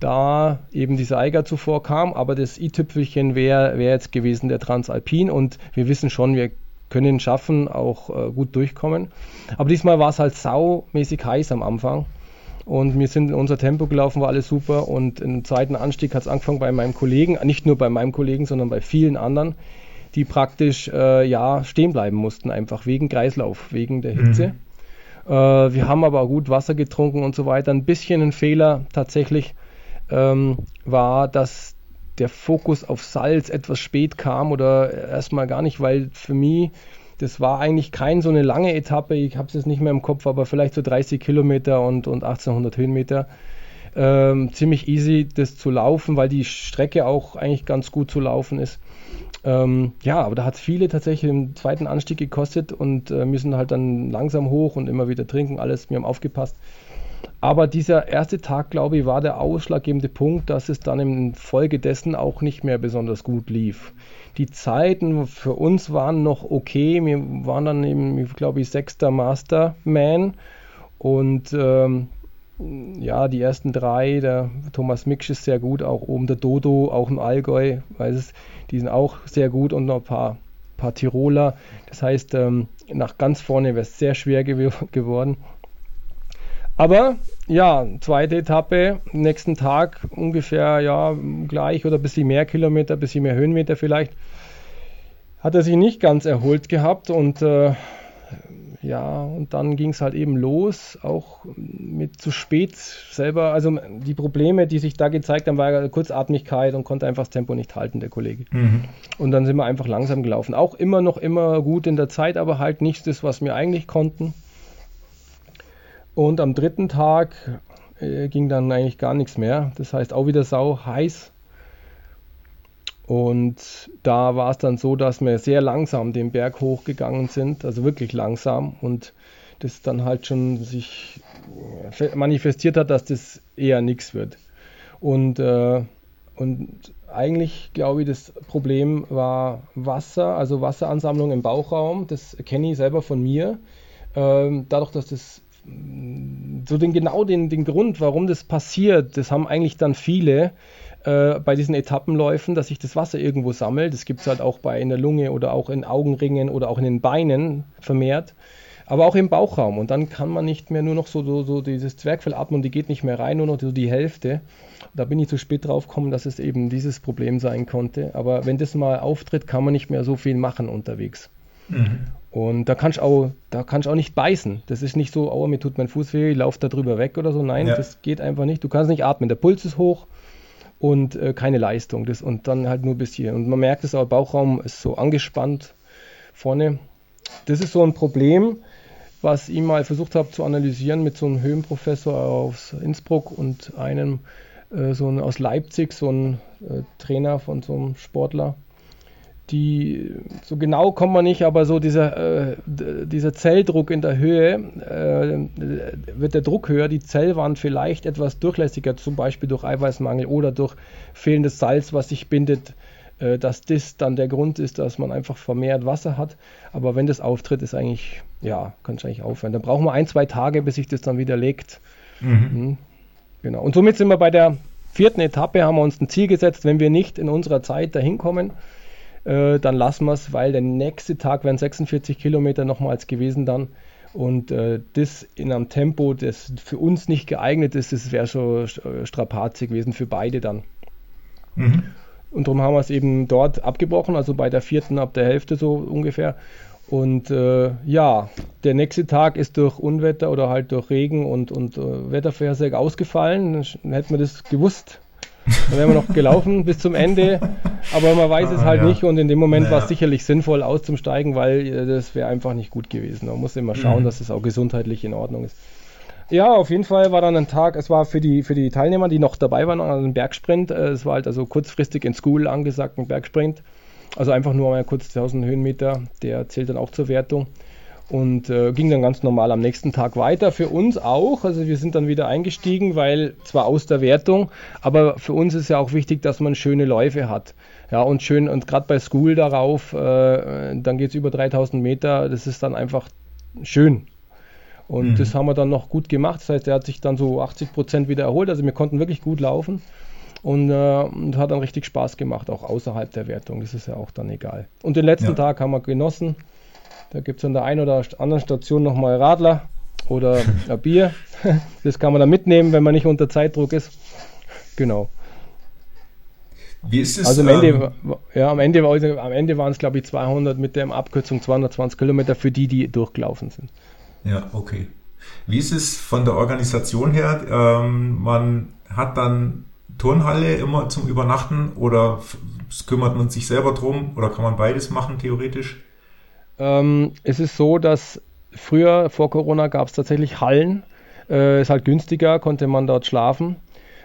da eben dieser Eiger zuvor kam, aber das i-Tüpfelchen wäre wär jetzt gewesen der Transalpin und wir wissen schon, wir können schaffen, auch äh, gut durchkommen. Aber diesmal war es halt saumäßig heiß am Anfang und wir sind in unser Tempo gelaufen, war alles super und im zweiten Anstieg hat es angefangen bei meinem Kollegen, nicht nur bei meinem Kollegen, sondern bei vielen anderen, die praktisch äh, ja stehen bleiben mussten, einfach wegen Kreislauf, wegen der Hitze. Mhm. Äh, wir haben aber auch gut Wasser getrunken und so weiter. Ein bisschen ein Fehler tatsächlich ähm, war, dass der Fokus auf Salz etwas spät kam oder erstmal gar nicht, weil für mich, das war eigentlich kein so eine lange Etappe, ich habe es jetzt nicht mehr im Kopf, aber vielleicht so 30 Kilometer und, und 1800 Höhenmeter. Ähm, ziemlich easy, das zu laufen, weil die Strecke auch eigentlich ganz gut zu laufen ist. Ähm, ja, aber da hat es viele tatsächlich im zweiten Anstieg gekostet und äh, müssen halt dann langsam hoch und immer wieder trinken, alles, wir haben aufgepasst. Aber dieser erste Tag, glaube ich, war der ausschlaggebende Punkt, dass es dann infolgedessen auch nicht mehr besonders gut lief. Die Zeiten für uns waren noch okay. Wir waren dann eben, glaube ich, sechster Masterman. Und ähm, ja, die ersten drei, der Thomas Miksch ist sehr gut, auch oben der Dodo, auch im Allgäu, weiß es, die sind auch sehr gut und noch ein paar, paar Tiroler. Das heißt, ähm, nach ganz vorne wäre es sehr schwer gew geworden. Aber ja, zweite Etappe, nächsten Tag ungefähr ja gleich oder ein bisschen mehr Kilometer, ein bisschen mehr Höhenmeter vielleicht. Hat er sich nicht ganz erholt gehabt und äh, ja, und dann ging es halt eben los, auch mit zu spät selber. Also die Probleme, die sich da gezeigt haben, war Kurzatmigkeit und konnte einfach das Tempo nicht halten, der Kollege. Mhm. Und dann sind wir einfach langsam gelaufen. Auch immer noch immer gut in der Zeit, aber halt nicht das, was wir eigentlich konnten. Und am dritten Tag äh, ging dann eigentlich gar nichts mehr. Das heißt auch wieder sau heiß. Und da war es dann so, dass wir sehr langsam den Berg hochgegangen sind, also wirklich langsam. Und das dann halt schon sich äh, manifestiert hat, dass das eher nichts wird. Und, äh, und eigentlich glaube ich, das Problem war Wasser, also Wasseransammlung im Bauchraum. Das kenne ich selber von mir. Ähm, dadurch, dass das so den genau den, den Grund, warum das passiert, das haben eigentlich dann viele äh, bei diesen Etappenläufen, dass sich das Wasser irgendwo sammelt. Das gibt es halt auch bei in der Lunge oder auch in Augenringen oder auch in den Beinen vermehrt. Aber auch im Bauchraum. Und dann kann man nicht mehr nur noch so, so, so dieses und die geht nicht mehr rein, nur noch so die Hälfte. Da bin ich zu spät drauf gekommen, dass es eben dieses Problem sein konnte. Aber wenn das mal auftritt, kann man nicht mehr so viel machen unterwegs. Mhm. Und da kannst du auch, da kannst auch nicht beißen. Das ist nicht so, oh, mir tut mein Fuß weh, ich laufe da drüber weg oder so. Nein, ja. das geht einfach nicht. Du kannst nicht atmen. Der Puls ist hoch und äh, keine Leistung. Das, und dann halt nur bis hier. Und man merkt es auch, der Bauchraum ist so angespannt vorne. Das ist so ein Problem, was ich mal versucht habe zu analysieren mit so einem Höhenprofessor aus Innsbruck und einem äh, so ein, aus Leipzig, so ein äh, Trainer von so einem Sportler die so genau kommt man nicht, aber so dieser, äh, dieser Zelldruck in der Höhe äh, wird der Druck höher, die Zellwand vielleicht etwas durchlässiger, zum Beispiel durch Eiweißmangel oder durch fehlendes Salz, was sich bindet, äh, dass das dann der Grund ist, dass man einfach vermehrt Wasser hat. Aber wenn das auftritt, ist eigentlich, ja, kann es eigentlich aufhören. Dann brauchen wir ein, zwei Tage, bis sich das dann wieder legt. Mhm. Mhm. Genau. Und somit sind wir bei der vierten Etappe, haben wir uns ein Ziel gesetzt, wenn wir nicht in unserer Zeit dahin kommen, äh, dann lassen wir es, weil der nächste Tag wären 46 Kilometer nochmals gewesen dann. Und äh, das in einem Tempo, das für uns nicht geeignet ist, das wäre schon äh, strapazig gewesen für beide dann. Mhm. Und darum haben wir es eben dort abgebrochen, also bei der vierten ab der Hälfte so ungefähr. Und äh, ja, der nächste Tag ist durch Unwetter oder halt durch Regen und, und äh, Wettervorhersage ausgefallen. Dann hätten wir das gewusst, dann wären wir noch gelaufen <laughs> bis zum Ende, aber man weiß ah, es halt ja. nicht und in dem Moment naja. war es sicherlich sinnvoll auszusteigen, weil äh, das wäre einfach nicht gut gewesen. Man muss immer schauen, mhm. dass es auch gesundheitlich in Ordnung ist. Ja, auf jeden Fall war dann ein Tag, es war für die, für die Teilnehmer, die noch dabei waren, ein Bergsprint. Äh, es war halt also kurzfristig in School angesagt, ein Bergsprint. Also einfach nur mal kurz 1000 Höhenmeter, der zählt dann auch zur Wertung und äh, ging dann ganz normal am nächsten Tag weiter. Für uns auch, also wir sind dann wieder eingestiegen, weil zwar aus der Wertung, aber für uns ist ja auch wichtig, dass man schöne Läufe hat. Ja, und schön, und gerade bei School darauf, äh, dann geht es über 3000 Meter, das ist dann einfach schön. Und mhm. das haben wir dann noch gut gemacht. Das heißt, er hat sich dann so 80 Prozent wieder erholt. Also wir konnten wirklich gut laufen und, äh, und, hat dann richtig Spaß gemacht, auch außerhalb der Wertung. Das ist ja auch dann egal. Und den letzten ja. Tag haben wir genossen. Da gibt es an der einen oder anderen Station nochmal Radler oder <laughs> ein Bier. Das kann man dann mitnehmen, wenn man nicht unter Zeitdruck ist. Genau. Wie ist es? Also am Ende, ähm, ja, am Ende, am Ende waren es, glaube ich, 200 mit der Abkürzung 220 Kilometer für die, die durchgelaufen sind. Ja, okay. Wie ist es von der Organisation her? Ähm, man hat dann Turnhalle immer zum Übernachten oder kümmert man sich selber drum oder kann man beides machen theoretisch? Ähm, es ist so, dass früher, vor Corona, gab es tatsächlich Hallen. Äh, ist halt günstiger, konnte man dort schlafen.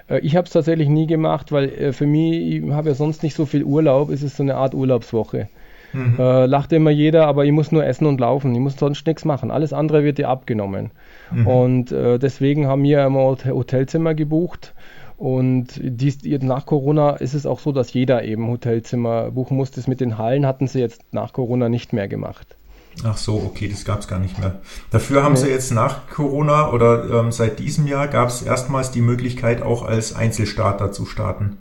Äh, ich habe es tatsächlich nie gemacht, weil äh, für mich, ich habe ja sonst nicht so viel Urlaub, es ist so eine Art Urlaubswoche. Mhm. Äh, lacht immer jeder, aber ich muss nur essen und laufen. Ich muss sonst nichts machen. Alles andere wird dir abgenommen. Mhm. Und äh, deswegen haben wir immer Hotelzimmer gebucht und dies, nach Corona ist es auch so, dass jeder eben Hotelzimmer buchen muss. Das mit den Hallen hatten sie jetzt nach Corona nicht mehr gemacht. Ach so, okay, das gab es gar nicht mehr. Dafür haben nee. sie jetzt nach Corona oder ähm, seit diesem Jahr gab es erstmals die Möglichkeit, auch als Einzelstarter zu starten.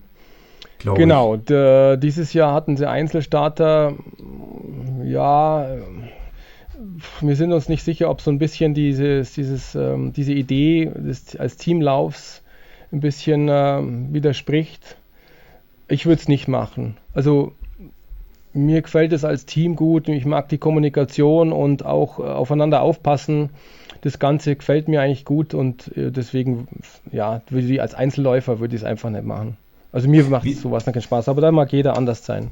Genau, dieses Jahr hatten sie Einzelstarter. Ja, wir sind uns nicht sicher, ob so ein bisschen dieses, dieses, ähm, diese Idee des, als Teamlaufs ein bisschen äh, widerspricht. Ich würde es nicht machen. Also mir gefällt es als Team gut. Ich mag die Kommunikation und auch äh, aufeinander aufpassen. Das Ganze gefällt mir eigentlich gut und äh, deswegen, ja, würde ich als Einzelläufer würde ich es einfach nicht machen. Also mir macht Wie? sowas keinen Spaß, aber da mag jeder anders sein.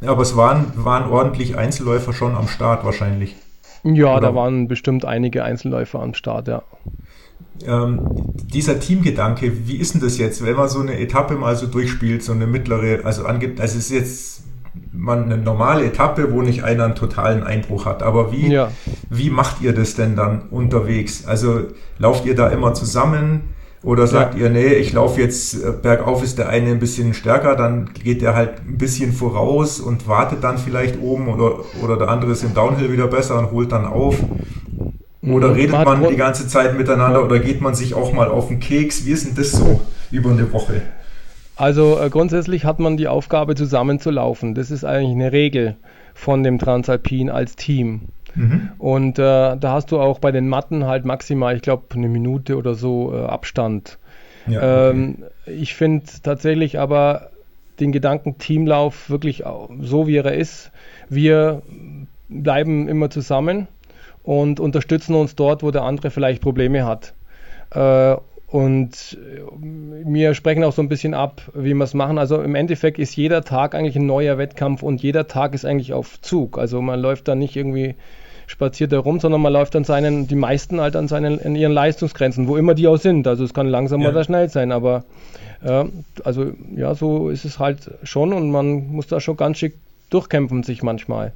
Ja, aber es waren, waren ordentlich Einzelläufer schon am Start wahrscheinlich. Ja, Oder? da waren bestimmt einige Einzelläufer am Start, ja ähm, dieser Teamgedanke, wie ist denn das jetzt, wenn man so eine Etappe mal so durchspielt, so eine mittlere, also angibt, also es ist jetzt man eine normale Etappe, wo nicht einer einen totalen Einbruch hat. Aber wie, ja. wie macht ihr das denn dann unterwegs? Also lauft ihr da immer zusammen oder sagt ja. ihr, nee, ich laufe jetzt äh, bergauf, ist der eine ein bisschen stärker, dann geht der halt ein bisschen voraus und wartet dann vielleicht oben oder, oder der andere ist im Downhill wieder besser und holt dann auf. Oder mhm. redet man, man die ganze Zeit miteinander ja. oder geht man sich auch mal auf den Keks? Wie ist denn das so über eine Woche? Also äh, grundsätzlich hat man die Aufgabe, zusammen zu laufen. Das ist eigentlich eine Regel von dem Transalpin als Team. Mhm. Und äh, da hast du auch bei den Matten halt maximal, ich glaube, eine Minute oder so äh, Abstand. Ja, okay. ähm, ich finde tatsächlich aber den Gedanken Teamlauf wirklich so, wie er ist. Wir bleiben immer zusammen und unterstützen uns dort, wo der andere vielleicht Probleme hat. Äh, und wir sprechen auch so ein bisschen ab, wie wir es machen. Also im Endeffekt ist jeder Tag eigentlich ein neuer Wettkampf und jeder Tag ist eigentlich auf Zug. Also man läuft da nicht irgendwie spaziert herum, sondern man läuft an seinen, die meisten halt an seinen, in ihren Leistungsgrenzen, wo immer die auch sind. Also es kann langsam ja. oder schnell sein, aber äh, also ja, so ist es halt schon und man muss da schon ganz schick durchkämpfen sich manchmal.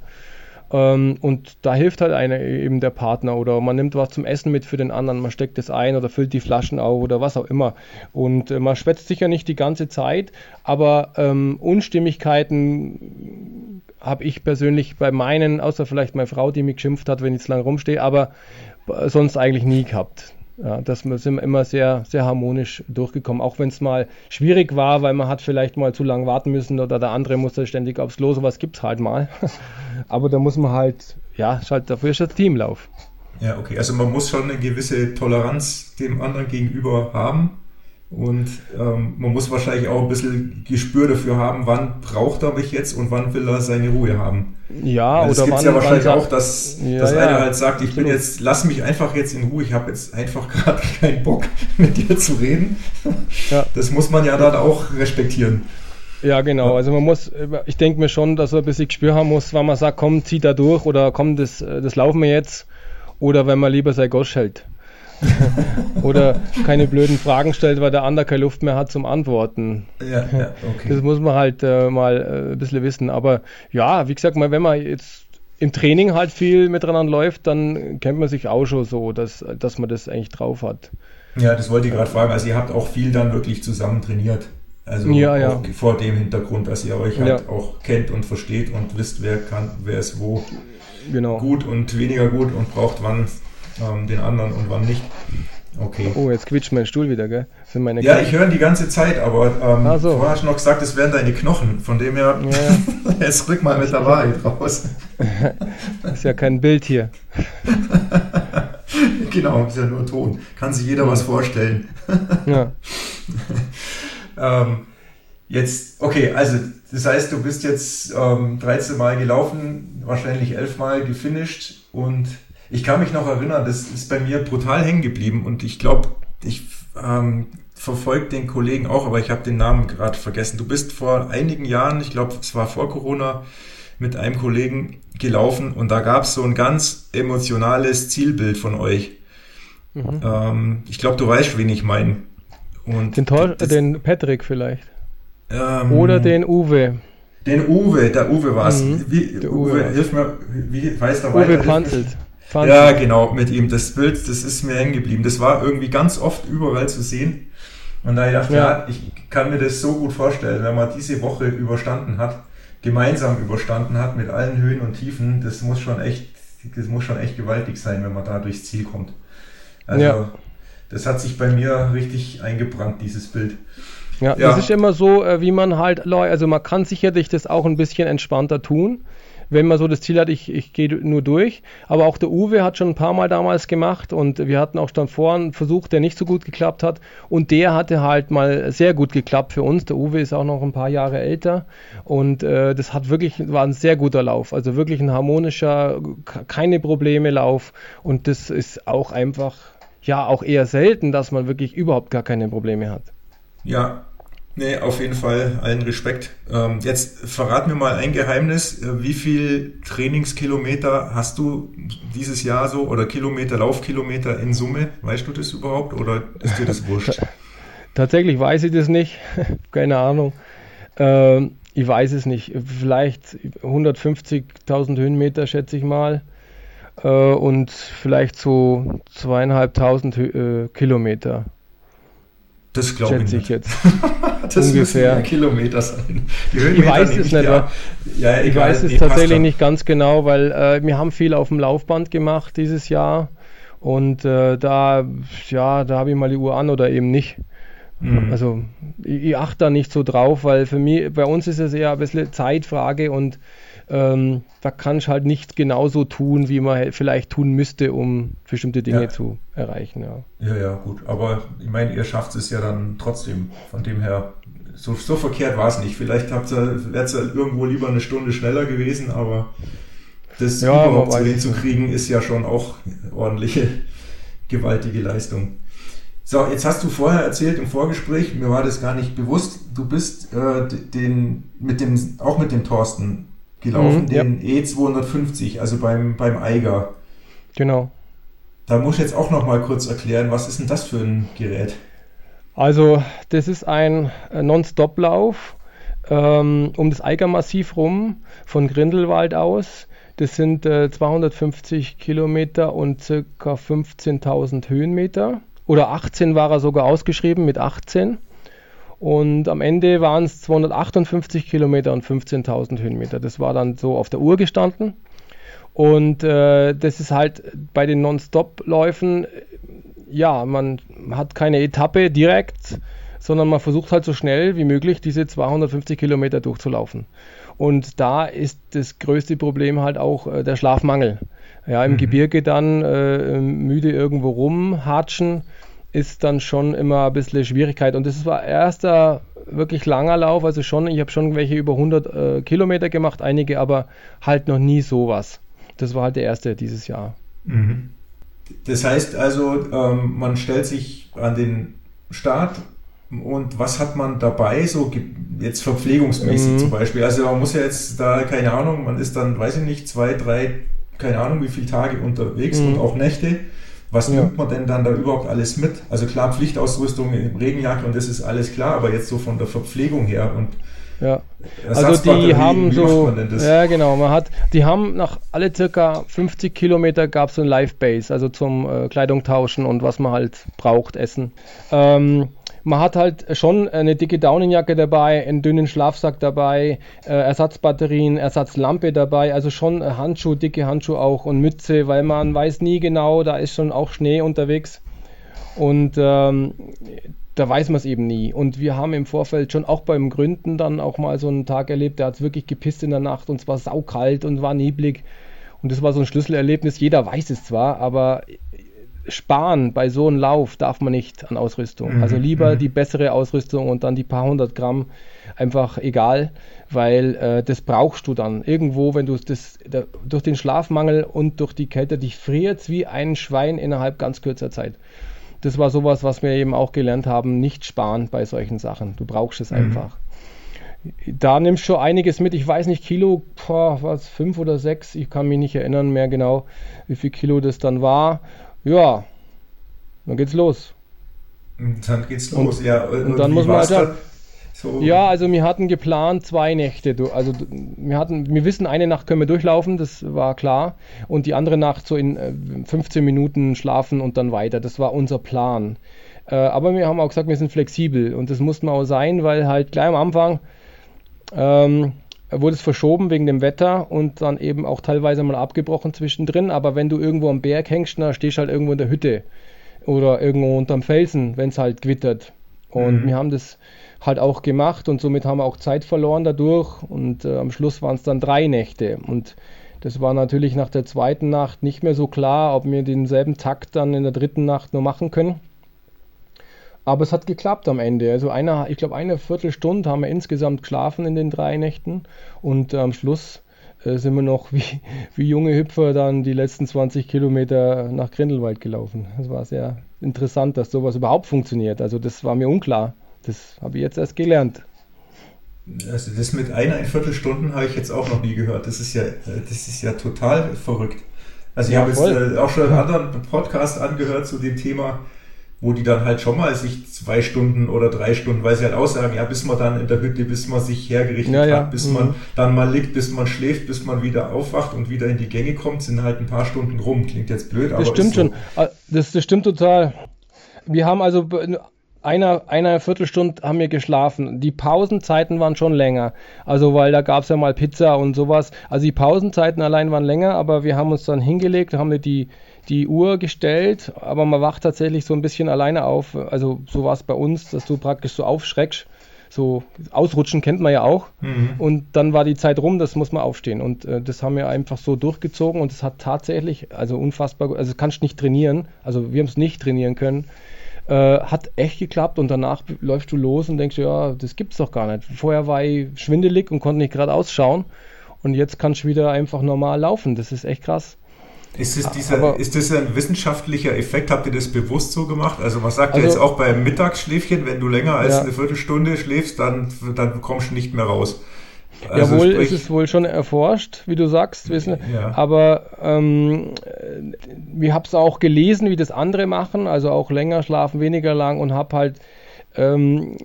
Ähm, und da hilft halt einer eben der Partner oder man nimmt was zum Essen mit für den anderen, man steckt es ein oder füllt die Flaschen auf oder was auch immer. Und äh, man schwätzt sich ja nicht die ganze Zeit, aber ähm, Unstimmigkeiten habe ich persönlich bei meinen, außer vielleicht meine Frau, die mich geschimpft hat, wenn ich zu lange rumstehe, aber sonst eigentlich nie gehabt. Ja, das sind immer sehr, sehr harmonisch durchgekommen, auch wenn es mal schwierig war, weil man hat vielleicht mal zu lange warten müssen oder der andere muss da ständig aufs Los, sowas gibt es halt mal. <laughs> Aber da muss man halt, ja, ist halt, dafür ist das Teamlauf. Ja, okay, also man muss schon eine gewisse Toleranz dem anderen gegenüber haben und ähm, man muss wahrscheinlich auch ein bisschen Gespür dafür haben, wann braucht er mich jetzt und wann will er seine Ruhe haben. Ja, Weil oder es gibt ja wahrscheinlich sagt, auch, dass, ja, dass ja, einer halt sagt, ich bin jetzt, lass mich einfach jetzt in Ruhe, ich habe jetzt einfach gerade <laughs> keinen Bock mit dir zu reden. Ja. Das muss man ja dann auch respektieren. Ja, genau. Also man muss, ich denke mir schon, dass er ein bisschen Gespür haben muss, wann man sagt, komm, zieh da durch oder komm, das, das laufen wir jetzt. Oder wenn man lieber sein Gosch hält. <laughs> Oder keine blöden Fragen stellt, weil der andere keine Luft mehr hat zum Antworten. Ja, ja, okay. Das muss man halt äh, mal äh, ein bisschen wissen. Aber ja, wie gesagt, mal, wenn man jetzt im Training halt viel miteinander läuft, dann kennt man sich auch schon so, dass, dass man das eigentlich drauf hat. Ja, das wollte ich gerade fragen. Also ihr habt auch viel dann wirklich zusammen trainiert. Also ja, ja. vor dem Hintergrund, dass ihr euch halt ja. auch kennt und versteht und wisst, wer kann, wer ist wo genau. gut und weniger gut und braucht wann ähm, den anderen und wann nicht. Okay. Oh, jetzt quietscht mein Stuhl wieder, gell? Sind meine ja, ich höre die ganze Zeit, aber ähm, so. vorher hast du noch gesagt, es wären deine Knochen. Von dem her, ja. <laughs> jetzt rück mal mit der Wahrheit raus. <laughs> ist ja kein Bild hier. <laughs> genau, ist ja nur Ton. Kann sich jeder was vorstellen. ja. ähm, jetzt, okay, also das heißt, du bist jetzt ähm, 13 Mal gelaufen, wahrscheinlich 11 Mal gefinisht und ich kann mich noch erinnern, das ist bei mir brutal hängen geblieben und ich glaube, ich ähm, verfolge den Kollegen auch, aber ich habe den Namen gerade vergessen. Du bist vor einigen Jahren, ich glaube, es war vor Corona, mit einem Kollegen gelaufen und da gab es so ein ganz emotionales Zielbild von euch. Mhm. Ähm, ich glaube, du weißt, wen ich meine. Den, den Patrick vielleicht. Ähm, Oder den Uwe. Den Uwe, der Uwe war es. Mhm, Uwe, Uwe hilf mir, wie heißt der Uwe weiter? Panzelt. Fand ja, genau, mit ihm. Das Bild, das ist mir hängen geblieben. Das war irgendwie ganz oft überall zu sehen. Und da ich dachte, ja. ja, ich kann mir das so gut vorstellen, wenn man diese Woche überstanden hat, gemeinsam überstanden hat mit allen Höhen und Tiefen, das muss schon echt, das muss schon echt gewaltig sein, wenn man da durchs Ziel kommt. Also, ja. das hat sich bei mir richtig eingebrannt, dieses Bild. Ja, ja, das ist immer so, äh, wie man halt, also man kann sicherlich das auch ein bisschen entspannter tun wenn man so das Ziel hat, ich, ich gehe nur durch. Aber auch der Uwe hat schon ein paar Mal damals gemacht und wir hatten auch dann vorher einen Versuch, der nicht so gut geklappt hat. Und der hatte halt mal sehr gut geklappt für uns. Der Uwe ist auch noch ein paar Jahre älter und äh, das hat wirklich, war ein sehr guter Lauf. Also wirklich ein harmonischer, keine Probleme Lauf und das ist auch einfach, ja, auch eher selten, dass man wirklich überhaupt gar keine Probleme hat. Ja, Nee, auf jeden Fall allen Respekt. Ähm, jetzt verrat mir mal ein Geheimnis. Äh, wie viel Trainingskilometer hast du dieses Jahr so oder Kilometer, Laufkilometer in Summe? Weißt du das überhaupt oder ist dir das wurscht? <laughs> Tatsächlich weiß ich das nicht. <laughs> Keine Ahnung. Ähm, ich weiß es nicht. Vielleicht 150.000 Höhenmeter, schätze ich mal. Äh, und vielleicht so zweieinhalbtausend äh, Kilometer. Das glaube ich, ich jetzt. <laughs> das ungefähr. müssen Kilometer sein. ich weiß es nicht. Ja, ja, ich weiß es nee, tatsächlich nicht ganz genau, weil äh, wir haben viel auf dem Laufband gemacht dieses Jahr und äh, da, ja, da habe ich mal die Uhr an oder eben nicht. Mhm. Also ich, ich achte da nicht so drauf, weil für mich, bei uns ist es eher ein bisschen Zeitfrage und ähm, da kann ich halt nicht genauso tun, wie man vielleicht tun müsste, um bestimmte Dinge ja. zu erreichen. Ja. ja, ja, gut. Aber ich meine, ihr schafft es ja dann trotzdem. Von dem her, so, so verkehrt war es nicht. Vielleicht wäre es ja irgendwo lieber eine Stunde schneller gewesen, aber das ja, überhaupt so hinzukriegen, ist ja schon auch ordentliche, gewaltige Leistung. So, jetzt hast du vorher erzählt im Vorgespräch, mir war das gar nicht bewusst, du bist äh, den, mit dem, auch mit dem Thorsten gelaufen, mhm, den ja. E250, also beim, beim Eiger. Genau. Da muss ich jetzt auch noch mal kurz erklären, was ist denn das für ein Gerät? Also, das ist ein äh, Non-Stop-Lauf ähm, um das Eigermassiv rum, von Grindelwald aus. Das sind äh, 250 Kilometer und circa 15.000 Höhenmeter. Oder 18 war er sogar ausgeschrieben mit 18. Und am Ende waren es 258 Kilometer und 15.000 Höhenmeter. Das war dann so auf der Uhr gestanden. Und äh, das ist halt bei den Non-Stop-Läufen, ja, man hat keine Etappe direkt, sondern man versucht halt so schnell wie möglich diese 250 Kilometer durchzulaufen. Und da ist das größte Problem halt auch äh, der Schlafmangel. Ja, im mhm. Gebirge dann äh, müde irgendwo rumhatschen ist dann schon immer ein bisschen Schwierigkeit. Und das war erster wirklich langer Lauf, also schon, ich habe schon welche über 100 äh, Kilometer gemacht, einige aber halt noch nie sowas. Das war halt der erste dieses Jahr. Mhm. Das heißt also, ähm, man stellt sich an den Start und was hat man dabei, so jetzt verpflegungsmäßig mhm. zum Beispiel? Also man muss ja jetzt da, keine Ahnung, man ist dann, weiß ich nicht, zwei, drei, keine Ahnung, wie viele Tage unterwegs mhm. und auch Nächte. Was ja. nimmt man denn dann da überhaupt alles mit? Also klar, Pflichtausrüstung, Regenjacke und das ist alles klar, aber jetzt so von der Verpflegung her und ja. Also die haben so, ja genau, man hat, die haben nach alle circa 50 Kilometer gab es so ein Live-Base, also zum äh, Kleidung tauschen und was man halt braucht, essen. Ähm, man hat halt schon eine dicke Daunenjacke dabei, einen dünnen Schlafsack dabei, äh, Ersatzbatterien, Ersatzlampe dabei, also schon Handschuhe, dicke Handschuhe auch und Mütze, weil man weiß nie genau, da ist schon auch Schnee unterwegs und ähm, da weiß man es eben nie. Und wir haben im Vorfeld schon auch beim Gründen dann auch mal so einen Tag erlebt, der hat wirklich gepisst in der Nacht und es war saukalt und war neblig. Und das war so ein Schlüsselerlebnis. Jeder weiß es zwar, aber sparen bei so einem Lauf darf man nicht an Ausrüstung. Mhm. Also lieber mhm. die bessere Ausrüstung und dann die paar hundert Gramm einfach egal, weil äh, das brauchst du dann. Irgendwo, wenn du das da, durch den Schlafmangel und durch die Kälte, dich friert wie ein Schwein innerhalb ganz kurzer Zeit. Das war sowas, was wir eben auch gelernt haben, nicht sparen bei solchen Sachen. Du brauchst es mhm. einfach. Da nimmst du schon einiges mit. Ich weiß nicht, Kilo, boah, was, fünf oder sechs, ich kann mich nicht erinnern mehr genau, wie viel Kilo das dann war. Ja, dann geht's los. Und dann geht's los, und, ja. Und, und dann muss man halt. So. Ja, also wir hatten geplant zwei Nächte. Also wir hatten, wir wissen, eine Nacht können wir durchlaufen, das war klar. Und die andere Nacht so in 15 äh, Minuten schlafen und dann weiter. Das war unser Plan. Äh, aber wir haben auch gesagt, wir sind flexibel und das mussten wir auch sein, weil halt gleich am Anfang ähm, wurde es verschoben wegen dem Wetter und dann eben auch teilweise mal abgebrochen zwischendrin. Aber wenn du irgendwo am Berg hängst, dann stehst du halt irgendwo in der Hütte oder irgendwo unterm Felsen, wenn es halt gewittert. Und mhm. wir haben das halt auch gemacht und somit haben wir auch Zeit verloren dadurch. Und äh, am Schluss waren es dann drei Nächte. Und das war natürlich nach der zweiten Nacht nicht mehr so klar, ob wir denselben Takt dann in der dritten Nacht nur machen können. Aber es hat geklappt am Ende. Also eine, ich glaube, eine Viertelstunde haben wir insgesamt geschlafen in den drei Nächten. Und am Schluss äh, sind wir noch wie, <laughs> wie junge Hüpfer dann die letzten 20 Kilometer nach Grindelwald gelaufen. Das war sehr interessant, dass sowas überhaupt funktioniert. Also das war mir unklar. Das habe ich jetzt erst gelernt. Also das mit einer Viertelstunden habe ich jetzt auch noch nie gehört. Das ist ja, äh, das ist ja total verrückt. Also ich ja, habe jetzt äh, auch schon einen anderen Podcast angehört zu dem Thema wo die dann halt schon mal sich zwei Stunden oder drei Stunden, weil sie halt aussagen, ja, bis man dann in der Hütte, bis man sich hergerichtet ja, ja. hat, bis mhm. man dann mal liegt, bis man schläft, bis man wieder aufwacht und wieder in die Gänge kommt, sind halt ein paar Stunden rum. Klingt jetzt blöd, aber. Das stimmt so. schon. Ah, das, das stimmt total. Wir haben also einer, einer Viertelstunde haben wir geschlafen. Die Pausenzeiten waren schon länger. Also, weil da gab es ja mal Pizza und sowas. Also, die Pausenzeiten allein waren länger, aber wir haben uns dann hingelegt, haben wir die, die Uhr gestellt, aber man wacht tatsächlich so ein bisschen alleine auf. Also so war es bei uns, dass du praktisch so aufschreckst. So ausrutschen kennt man ja auch. Mhm. Und dann war die Zeit rum, das muss man aufstehen. Und äh, das haben wir einfach so durchgezogen und es hat tatsächlich, also unfassbar, also kannst nicht trainieren. Also wir haben es nicht trainieren können. Äh, hat echt geklappt und danach läufst du los und denkst, ja, das gibt's doch gar nicht. Vorher war ich schwindelig und konnte nicht gerade ausschauen. und jetzt kannst du wieder einfach normal laufen. Das ist echt krass. Ist das, dieser, Aber, ist das ein wissenschaftlicher Effekt? Habt ihr das bewusst so gemacht? Also man sagt also, ja jetzt auch beim Mittagsschläfchen, wenn du länger als ja. eine Viertelstunde schläfst, dann, dann kommst du nicht mehr raus. Also Jawohl, sprich, ist es wohl schon erforscht, wie du sagst, wissen. Ja. Aber ähm, ich habe es auch gelesen, wie das andere machen, also auch länger schlafen, weniger lang und habe halt ähm,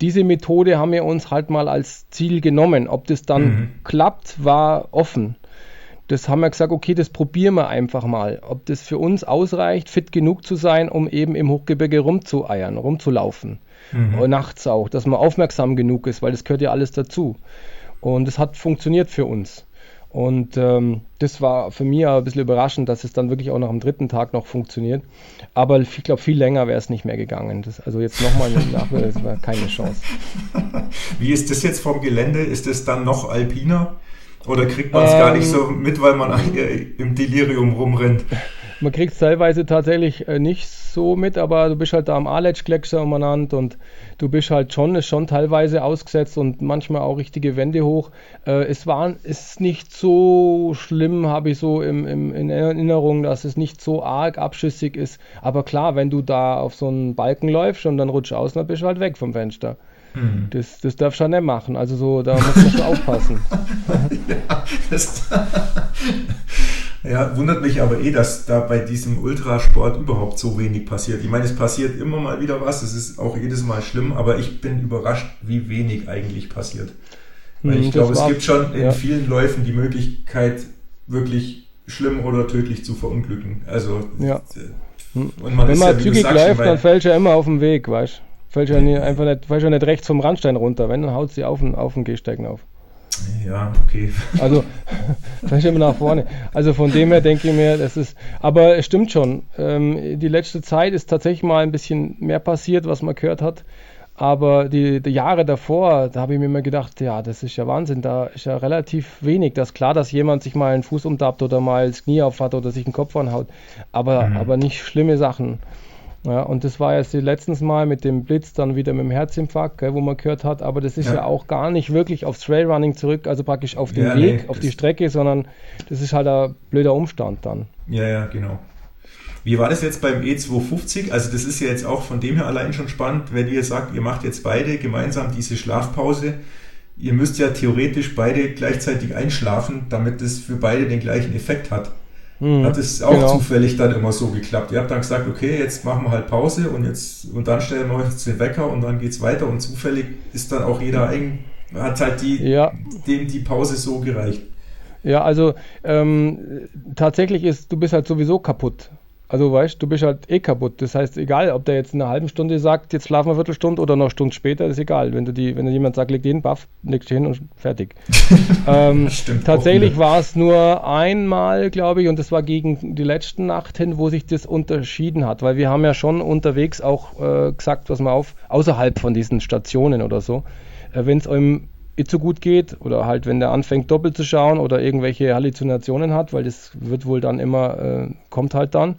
diese Methode haben wir uns halt mal als Ziel genommen. Ob das dann mhm. klappt, war offen. Das haben wir gesagt, okay, das probieren wir einfach mal. Ob das für uns ausreicht, fit genug zu sein, um eben im Hochgebirge rumzueiern, rumzulaufen. Mhm. Und nachts auch, dass man aufmerksam genug ist, weil das gehört ja alles dazu. Und es hat funktioniert für uns. Und ähm, das war für mich ein bisschen überraschend, dass es dann wirklich auch noch am dritten Tag noch funktioniert. Aber ich glaube, viel länger wäre es nicht mehr gegangen. Das, also jetzt nochmal nachher, das war keine Chance. <laughs> Wie ist das jetzt vom Gelände? Ist es dann noch alpiner? Oder kriegt man es ähm, gar nicht so mit, weil man im Delirium rumrennt? Man kriegt es teilweise tatsächlich äh, nicht so mit, aber du bist halt da am Aletsch-Gletscher umeinander und du bist halt schon, ist schon teilweise ausgesetzt und manchmal auch richtige Wände hoch. Äh, es war, ist nicht so schlimm, habe ich so im, im, in Erinnerung, dass es nicht so arg abschüssig ist. Aber klar, wenn du da auf so einen Balken läufst und dann rutscht aus, dann bist du halt weg vom Fenster. Mhm. Das, das darfst du ja nicht machen. Also so, da muss man schon <laughs> aufpassen. ja, das, ja, wundert mich aber eh, dass da bei diesem Ultrasport überhaupt so wenig passiert. Ich meine, es passiert immer mal wieder was, es ist auch jedes Mal schlimm, aber ich bin überrascht, wie wenig eigentlich passiert. Weil hm, ich glaube, es gibt schon in ja. vielen Läufen die Möglichkeit, wirklich schlimm oder tödlich zu verunglücken. Also, ja. Äh, und man Wenn man ja, zügig läuft, dann fällt ja immer auf den Weg, weißt du? Fällt ja nicht, einfach nicht, fällt ja nicht rechts vom Randstein runter. Wenn, dann haut sie auf den, auf den Gehsteig auf. Ja, okay. <laughs> Also, fällt immer nach vorne. Also von dem her denke ich mir, das ist, aber es stimmt schon. Ähm, die letzte Zeit ist tatsächlich mal ein bisschen mehr passiert, was man gehört hat. Aber die, die Jahre davor, da habe ich mir immer gedacht, ja, das ist ja Wahnsinn, da ist ja relativ wenig. Das ist klar, dass jemand sich mal einen Fuß umtappt oder mal das Knie aufhat oder sich den Kopf anhaut, aber, mhm. aber nicht schlimme Sachen. Ja, und das war jetzt letztens mal mit dem Blitz dann wieder mit dem Herzinfarkt, gell, wo man gehört hat, aber das ist ja. ja. auch gar nicht wirklich aufs Trailrunning zurück, also praktisch auf den ja, Weg, nee, auf die Strecke, sondern das ist halt ein blöder Umstand dann. Ja, ja, genau. Wie war das jetzt beim E250? Also das ist ja jetzt auch von dem her allein schon spannend, wenn ihr sagt, ihr macht jetzt beide gemeinsam diese Schlafpause. Ihr müsst ja theoretisch beide gleichzeitig einschlafen, damit es für beide den gleichen Effekt hat. Mhm, hat es auch genau. zufällig dann immer so geklappt. Ihr habt dann gesagt, okay, jetzt machen wir halt Pause und jetzt und dann stellen wir jetzt den Wecker und dann geht es weiter und zufällig ist dann auch jeder eigen, hat halt die, ja. dem die Pause so gereicht. Ja, also ähm, tatsächlich ist, du bist halt sowieso kaputt. Also weißt du, bist halt eh kaputt. Das heißt, egal, ob der jetzt in einer halben Stunde sagt, jetzt schlafen wir eine Viertelstunde oder noch eine Stunde später, ist egal. Wenn du die, wenn jemand sagt, leg den Buff, legst du hin und fertig. <laughs> ähm, tatsächlich war es nur einmal, glaube ich, und das war gegen die letzte Nacht hin, wo sich das unterschieden hat, weil wir haben ja schon unterwegs auch äh, gesagt, was man auf, außerhalb von diesen Stationen oder so, äh, wenn es einem so gut geht oder halt, wenn der anfängt doppelt zu schauen oder irgendwelche Halluzinationen hat, weil das wird wohl dann immer, äh, kommt halt dann,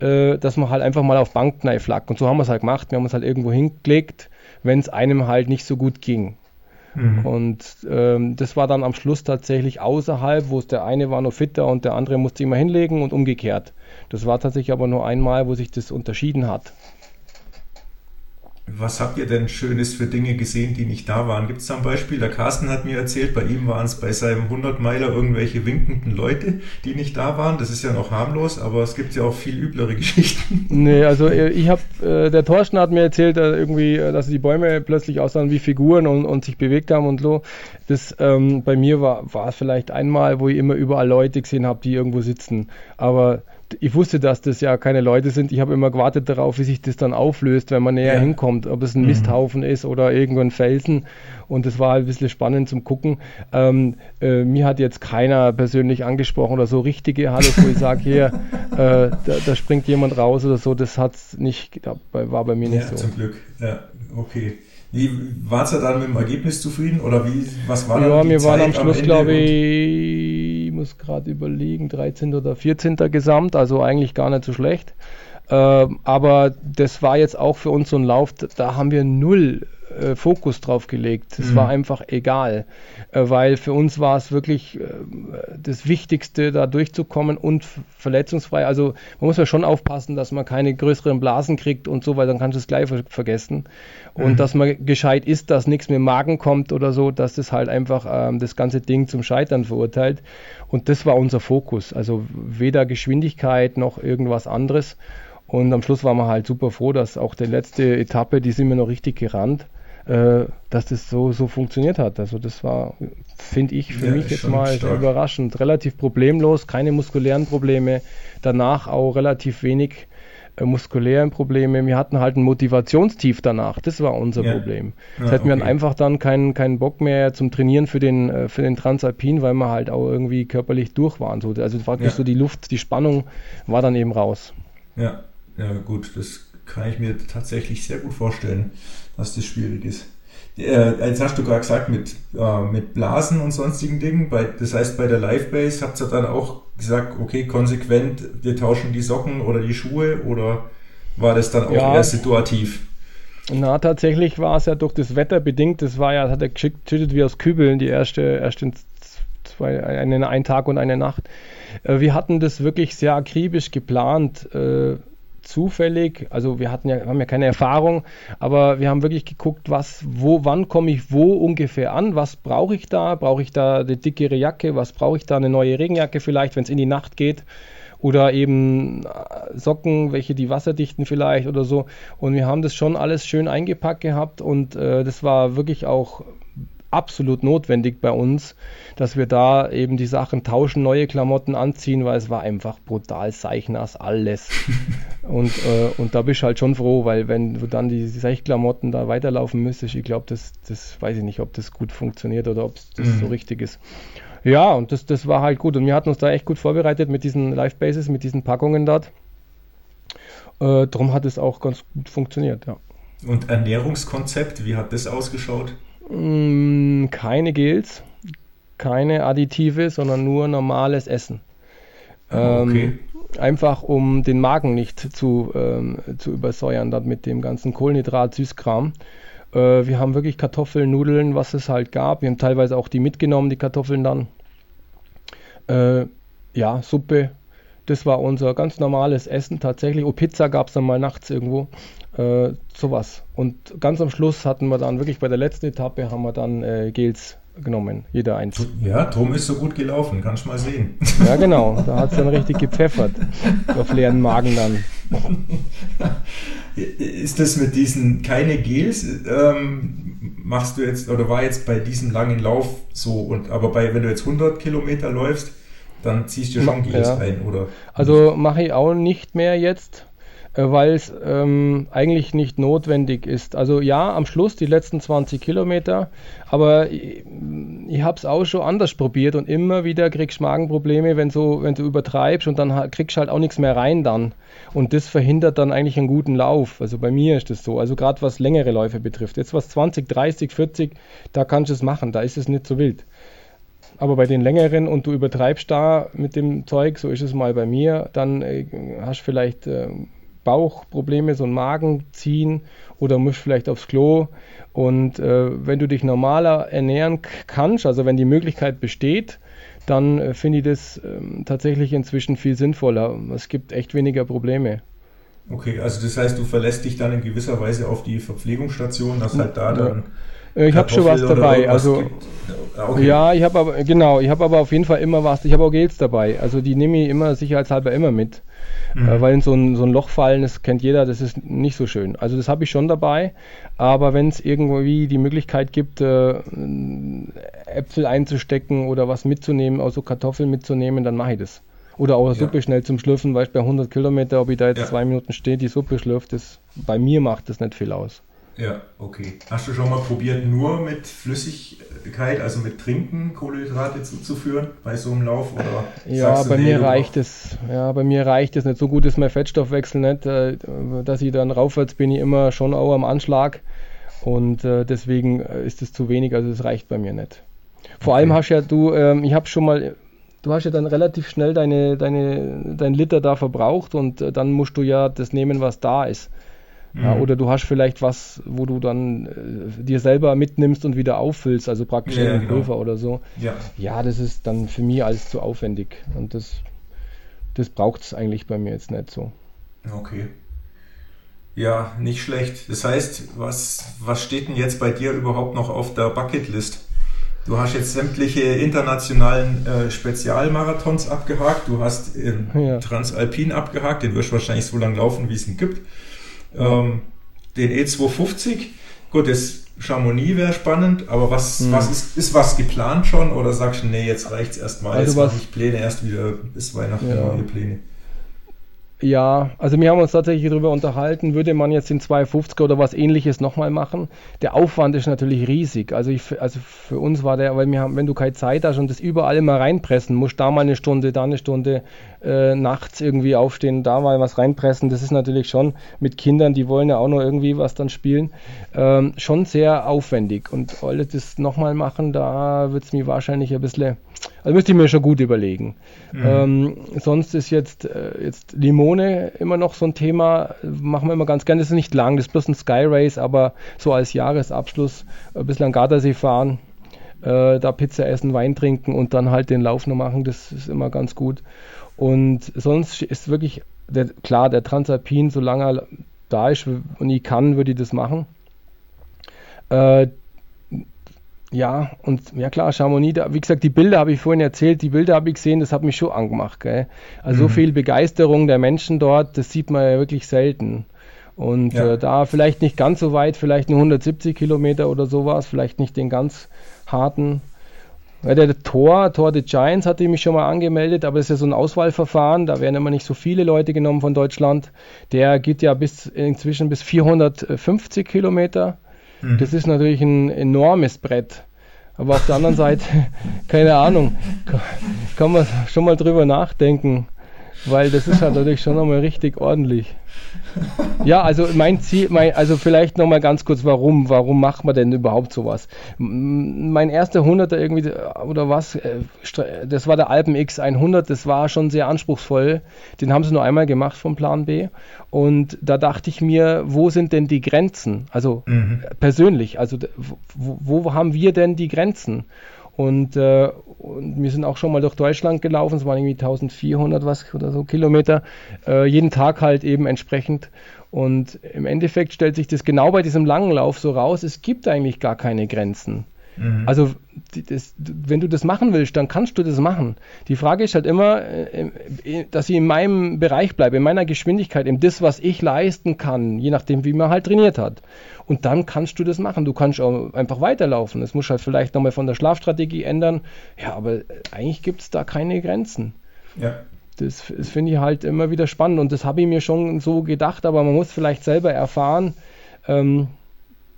äh, dass man halt einfach mal auf Bankkneif lag. Und so haben wir es halt gemacht. Wir haben uns halt irgendwo hingelegt, wenn es einem halt nicht so gut ging. Mhm. Und ähm, das war dann am Schluss tatsächlich außerhalb, wo es der eine war noch fitter und der andere musste immer hinlegen und umgekehrt. Das war tatsächlich aber nur einmal, wo sich das unterschieden hat. Was habt ihr denn Schönes für Dinge gesehen, die nicht da waren? Gibt es da ein Beispiel? Der Carsten hat mir erzählt, bei ihm waren es bei seinem 100-Meiler irgendwelche winkenden Leute, die nicht da waren. Das ist ja noch harmlos, aber es gibt ja auch viel üblere <laughs> Geschichten. Nee, also äh, ich habe, äh, der Thorsten hat mir erzählt, äh, irgendwie, äh, dass die Bäume plötzlich aussahen wie Figuren und, und sich bewegt haben und so. Das ähm, bei mir war, war vielleicht einmal, wo ich immer überall Leute gesehen habe, die irgendwo sitzen. Aber ich wusste, dass das ja keine Leute sind. Ich habe immer gewartet darauf, wie sich das dann auflöst, wenn man näher ja. hinkommt, ob es ein mhm. Misthaufen ist oder irgendein Felsen. Und das war ein bisschen spannend zum Gucken. Ähm, äh, mir hat jetzt keiner persönlich angesprochen oder so richtige Hallo, wo ich sage, hier, <laughs> äh, da, da, springt jemand raus oder so. Das hat's nicht, war bei mir nicht ja, so. Zum Glück, ja, okay. Wie war es dann mit dem Ergebnis zufrieden oder wie, was war ja, dann die Ja, wir waren am Schluss, glaube ich muss gerade überlegen, 13. oder 14. Gesamt, also eigentlich gar nicht so schlecht. Äh, aber das war jetzt auch für uns so ein Lauf, da haben wir null äh, Fokus drauf gelegt. Es mhm. war einfach egal, äh, weil für uns war es wirklich äh, das Wichtigste, da durchzukommen und verletzungsfrei. Also man muss ja schon aufpassen, dass man keine größeren Blasen kriegt und so, weil dann kannst du es gleich ver vergessen. Und mhm. dass man gescheit ist, dass nichts mit dem Magen kommt oder so, dass das halt einfach ähm, das ganze Ding zum Scheitern verurteilt. Und das war unser Fokus. Also weder Geschwindigkeit noch irgendwas anderes. Und am Schluss waren wir halt super froh, dass auch die letzte Etappe, die sind wir noch richtig gerannt, äh, dass das so, so funktioniert hat. Also das war, finde ich, für ja, mich jetzt mal stark. überraschend. Relativ problemlos, keine muskulären Probleme. Danach auch relativ wenig äh, muskulären Probleme. Wir hatten halt ein Motivationstief danach. Das war unser ja. Problem. Das ja, okay. wir einfach dann keinen, keinen Bock mehr zum Trainieren für den, äh, für den Transalpin, weil wir halt auch irgendwie körperlich durch waren. So, also praktisch ja. so die Luft, die Spannung war dann eben raus. Ja. Ja, gut, das kann ich mir tatsächlich sehr gut vorstellen, dass das schwierig ist. Äh, jetzt hast du gerade gesagt, mit, äh, mit Blasen und sonstigen Dingen. Bei, das heißt, bei der Livebase habt ihr dann auch gesagt, okay, konsequent, wir tauschen die Socken oder die Schuhe oder war das dann auch ja. eher situativ? Na, tatsächlich war es ja durch das Wetter bedingt. Das war ja, das hat er geschüttet wie aus Kübeln, die erste, ersten zwei, einen, einen Tag und eine Nacht. Äh, wir hatten das wirklich sehr akribisch geplant. Zufällig, also wir hatten ja, haben ja keine Erfahrung, aber wir haben wirklich geguckt, was, wo, wann komme ich wo ungefähr an, was brauche ich da, brauche ich da eine dickere Jacke, was brauche ich da, eine neue Regenjacke vielleicht, wenn es in die Nacht geht? Oder eben äh, Socken, welche die wasserdichten vielleicht oder so. Und wir haben das schon alles schön eingepackt gehabt und äh, das war wirklich auch absolut notwendig bei uns, dass wir da eben die Sachen tauschen, neue Klamotten anziehen, weil es war einfach brutal seichnass alles. <laughs> und, äh, und da bist du halt schon froh, weil wenn du dann die Seichklamotten da weiterlaufen müsstest, ich glaube, das, das weiß ich nicht, ob das gut funktioniert oder ob das mhm. so richtig ist. Ja, und das, das war halt gut. Und wir hatten uns da echt gut vorbereitet mit diesen Live-Bases, mit diesen Packungen dort. Äh, darum hat es auch ganz gut funktioniert, ja. Und Ernährungskonzept, wie hat das ausgeschaut? Mm, keine Gels, keine Additive, sondern nur normales Essen. Ah, okay. Ähm, einfach um den Magen nicht zu, ähm, zu übersäuern dann mit dem ganzen Kohlenhydrat-Süßkram. Äh, wir haben wirklich Kartoffeln, Nudeln, was es halt gab. Wir haben teilweise auch die mitgenommen, die Kartoffeln dann. Äh, ja, Suppe. Das war unser ganz normales Essen tatsächlich. Oh, Pizza gab es dann mal nachts irgendwo. Äh, sowas. Und ganz am Schluss hatten wir dann wirklich bei der letzten Etappe haben wir dann äh, Gels genommen, jeder eins. Ja, Tom ist so gut gelaufen, kannst du mal sehen. Ja, genau, da hat es dann richtig gepfeffert. <laughs> auf leeren Magen dann. Ist das mit diesen keine Gels? Ähm, machst du jetzt oder war jetzt bei diesem langen Lauf so und aber bei wenn du jetzt 100 Kilometer läufst, dann ziehst du schon Gels ja. ein, oder? Also mache ich auch nicht mehr jetzt. Äh, weil es ähm, eigentlich nicht notwendig ist. Also ja, am Schluss die letzten 20 Kilometer, aber ich, ich habe es auch schon anders probiert und immer wieder kriegst du Magenprobleme, wenn, so, wenn du übertreibst und dann kriegst du halt auch nichts mehr rein dann. Und das verhindert dann eigentlich einen guten Lauf. Also bei mir ist das so. Also gerade was längere Läufe betrifft. Jetzt was 20, 30, 40, da kannst du es machen, da ist es nicht so wild. Aber bei den längeren und du übertreibst da mit dem Zeug, so ist es mal bei mir, dann äh, hast du vielleicht äh, Bauchprobleme, so ein Magenziehen oder musst vielleicht aufs Klo. Und äh, wenn du dich normaler ernähren kannst, also wenn die Möglichkeit besteht, dann äh, finde ich das äh, tatsächlich inzwischen viel sinnvoller. Es gibt echt weniger Probleme. Okay, also das heißt, du verlässt dich dann in gewisser Weise auf die Verpflegungsstation, dass halt da dann. Äh, ich habe schon was dabei. Also okay. ja, ich habe aber genau, ich habe aber auf jeden Fall immer was. Ich habe auch Gels dabei. Also die nehme ich immer sicherheitshalber immer mit. Mhm. Äh, weil in so ein, so ein Loch fallen, das kennt jeder, das ist nicht so schön. Also das habe ich schon dabei, aber wenn es irgendwie die Möglichkeit gibt, äh, Äpfel einzustecken oder was mitzunehmen, also Kartoffeln mitzunehmen, dann mache ich das. Oder auch ja. Suppe schnell zum Schlürfen, weil bei 100 Kilometer, ob ich da jetzt ja. zwei Minuten stehe, die Suppe schlürft, das, bei mir macht das nicht viel aus. Ja, okay. Hast du schon mal probiert, nur mit Flüssigkeit, also mit Trinken, Kohlenhydrate zuzuführen bei so einem Lauf? Oder ja, bei mir reicht es. Ja, bei mir reicht es nicht. So gut ist mein Fettstoffwechsel nicht, äh, dass ich dann raufwärts bin ich immer schon auch am Anschlag. Und äh, deswegen äh, ist es zu wenig, also es reicht bei mir nicht. Vor okay. allem hast ja du, ähm, ich habe schon mal, du hast ja dann relativ schnell deine, deine, dein Liter da verbraucht und dann musst du ja das nehmen, was da ist. Mhm. Ja, oder du hast vielleicht was, wo du dann äh, dir selber mitnimmst und wieder auffüllst, also praktisch ja, einen genau. Pulver oder so. Ja. ja, das ist dann für mich alles zu aufwendig. Und das, das braucht es eigentlich bei mir jetzt nicht so. Okay. Ja, nicht schlecht. Das heißt, was, was steht denn jetzt bei dir überhaupt noch auf der Bucketlist? Du hast jetzt sämtliche internationalen äh, Spezialmarathons abgehakt. Du hast äh, ja. Transalpin abgehakt. Den wirst du wahrscheinlich so lange laufen, wie es ihn gibt. Ähm, den E250. Gut, das Chamonix wäre spannend, aber was, hm. was ist, ist was geplant schon oder sagst du, nee, jetzt reicht es erstmal, also jetzt mache ich Pläne erst wieder bis Weihnachten ja. neue Pläne? Ja, also wir haben uns tatsächlich darüber unterhalten, würde man jetzt den 250er oder was ähnliches nochmal machen. Der Aufwand ist natürlich riesig. Also, ich, also für uns war der, weil wir haben, wenn du keine Zeit hast und das überall immer reinpressen musst, da mal eine Stunde, da eine Stunde, äh, nachts irgendwie aufstehen, da mal was reinpressen, das ist natürlich schon mit Kindern, die wollen ja auch noch irgendwie was dann spielen, ähm, schon sehr aufwendig. Und alles das nochmal machen, da wird es mir wahrscheinlich ein bisschen also müsste ich mir schon gut überlegen. Mhm. Ähm, sonst ist jetzt, äh, jetzt Limone immer noch so ein Thema, machen wir immer ganz gerne. Das ist nicht lang, das ist bloß ein Sky Race, aber so als Jahresabschluss ein bisschen an Gardasee fahren, äh, da Pizza essen, Wein trinken und dann halt den Lauf noch machen, das ist immer ganz gut. Und sonst ist wirklich, der, klar, der Transalpin, solange er da ist und ich kann, würde ich das machen. Äh, ja, und ja klar, Chamonix, da, wie gesagt, die Bilder habe ich vorhin erzählt, die Bilder habe ich gesehen, das hat mich schon angemacht. Gell? Also mhm. so viel Begeisterung der Menschen dort, das sieht man ja wirklich selten. Und ja. äh, da vielleicht nicht ganz so weit, vielleicht nur 170 Kilometer oder sowas, vielleicht nicht den ganz harten. Ja, der, Tor, Tor the Giants hatte mich schon mal angemeldet, aber das ist ja so ein Auswahlverfahren, da werden immer nicht so viele Leute genommen von Deutschland. Der geht ja bis inzwischen bis 450 Kilometer. Mhm. Das ist natürlich ein enormes Brett. Aber auf der anderen Seite, <laughs> keine Ahnung, kann man schon mal drüber nachdenken, weil das ist halt natürlich schon nochmal richtig ordentlich. Ja, also mein Ziel, mein, also vielleicht nochmal ganz kurz, warum, warum macht man denn überhaupt sowas? Mein erster 100er irgendwie, oder was, äh, das war der Alpen X100, das war schon sehr anspruchsvoll. Den haben sie nur einmal gemacht vom Plan B. Und da dachte ich mir, wo sind denn die Grenzen? Also mhm. persönlich, also wo, wo haben wir denn die Grenzen? Und, äh, und, wir sind auch schon mal durch Deutschland gelaufen, es waren irgendwie 1400 was oder so Kilometer, äh, jeden Tag halt eben entsprechend. Und im Endeffekt stellt sich das genau bei diesem langen Lauf so raus, es gibt eigentlich gar keine Grenzen. Mhm. Also, das, wenn du das machen willst, dann kannst du das machen. Die Frage ist halt immer, äh, äh, dass ich in meinem Bereich bleibe, in meiner Geschwindigkeit, in das, was ich leisten kann, je nachdem, wie man halt trainiert hat. Und dann kannst du das machen. Du kannst auch einfach weiterlaufen. Das muss halt vielleicht nochmal von der Schlafstrategie ändern. Ja, aber äh, eigentlich gibt es da keine Grenzen. Ja. Das, das finde ich halt immer wieder spannend und das habe ich mir schon so gedacht, aber man muss vielleicht selber erfahren, ähm,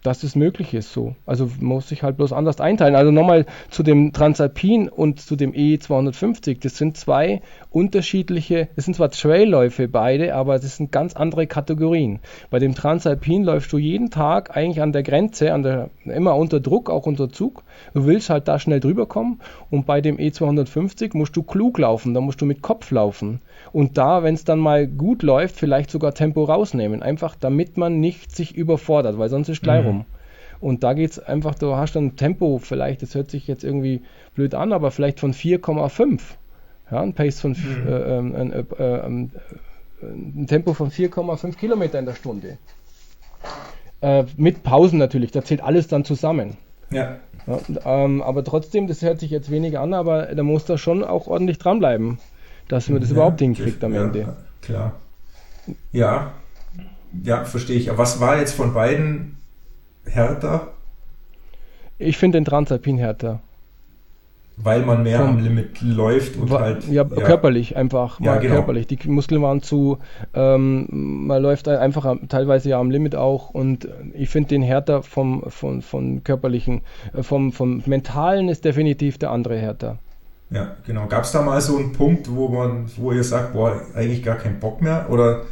dass es möglich ist so. Also muss sich halt bloß anders einteilen. Also nochmal zu dem Transalpin und zu dem E250. Das sind zwei unterschiedliche, es sind zwar Trailläufe beide, aber das sind ganz andere Kategorien. Bei dem Transalpin läufst du jeden Tag eigentlich an der Grenze, an der, immer unter Druck, auch unter Zug. Du willst halt da schnell drüber kommen. Und bei dem E250 musst du klug laufen, da musst du mit Kopf laufen. Und da, wenn es dann mal gut läuft, vielleicht sogar Tempo rausnehmen. Einfach damit man nicht sich überfordert, weil sonst ist gleich mhm. rum. Und da geht es einfach, du hast dann Tempo, vielleicht, das hört sich jetzt irgendwie blöd an, aber vielleicht von 4,5. Ja, ein Pace von mhm. äh, ähm, ein, äh, ähm, äh, ein Tempo von 4,5 Kilometer in der Stunde. Äh, mit Pausen natürlich, da zählt alles dann zusammen. Ja. ja ähm, aber trotzdem, das hört sich jetzt weniger an, aber da muss da schon auch ordentlich dranbleiben dass man das ja, überhaupt hinkriegt am ja, Ende. Klar. Ja, ja, verstehe ich. Aber was war jetzt von beiden härter? Ich finde den Transalpin härter. Weil man mehr am Limit läuft und war, halt. Ja, ja, körperlich einfach. Ja, genau. körperlich. Die Muskeln waren zu. Ähm, man läuft einfach teilweise ja am Limit auch. Und ich finde den härter vom, vom, vom körperlichen. Äh, vom, vom mentalen ist definitiv der andere härter. Ja, genau. Gab es da mal so einen Punkt, wo man, wo ihr sagt, boah, eigentlich gar keinen Bock mehr? Oder,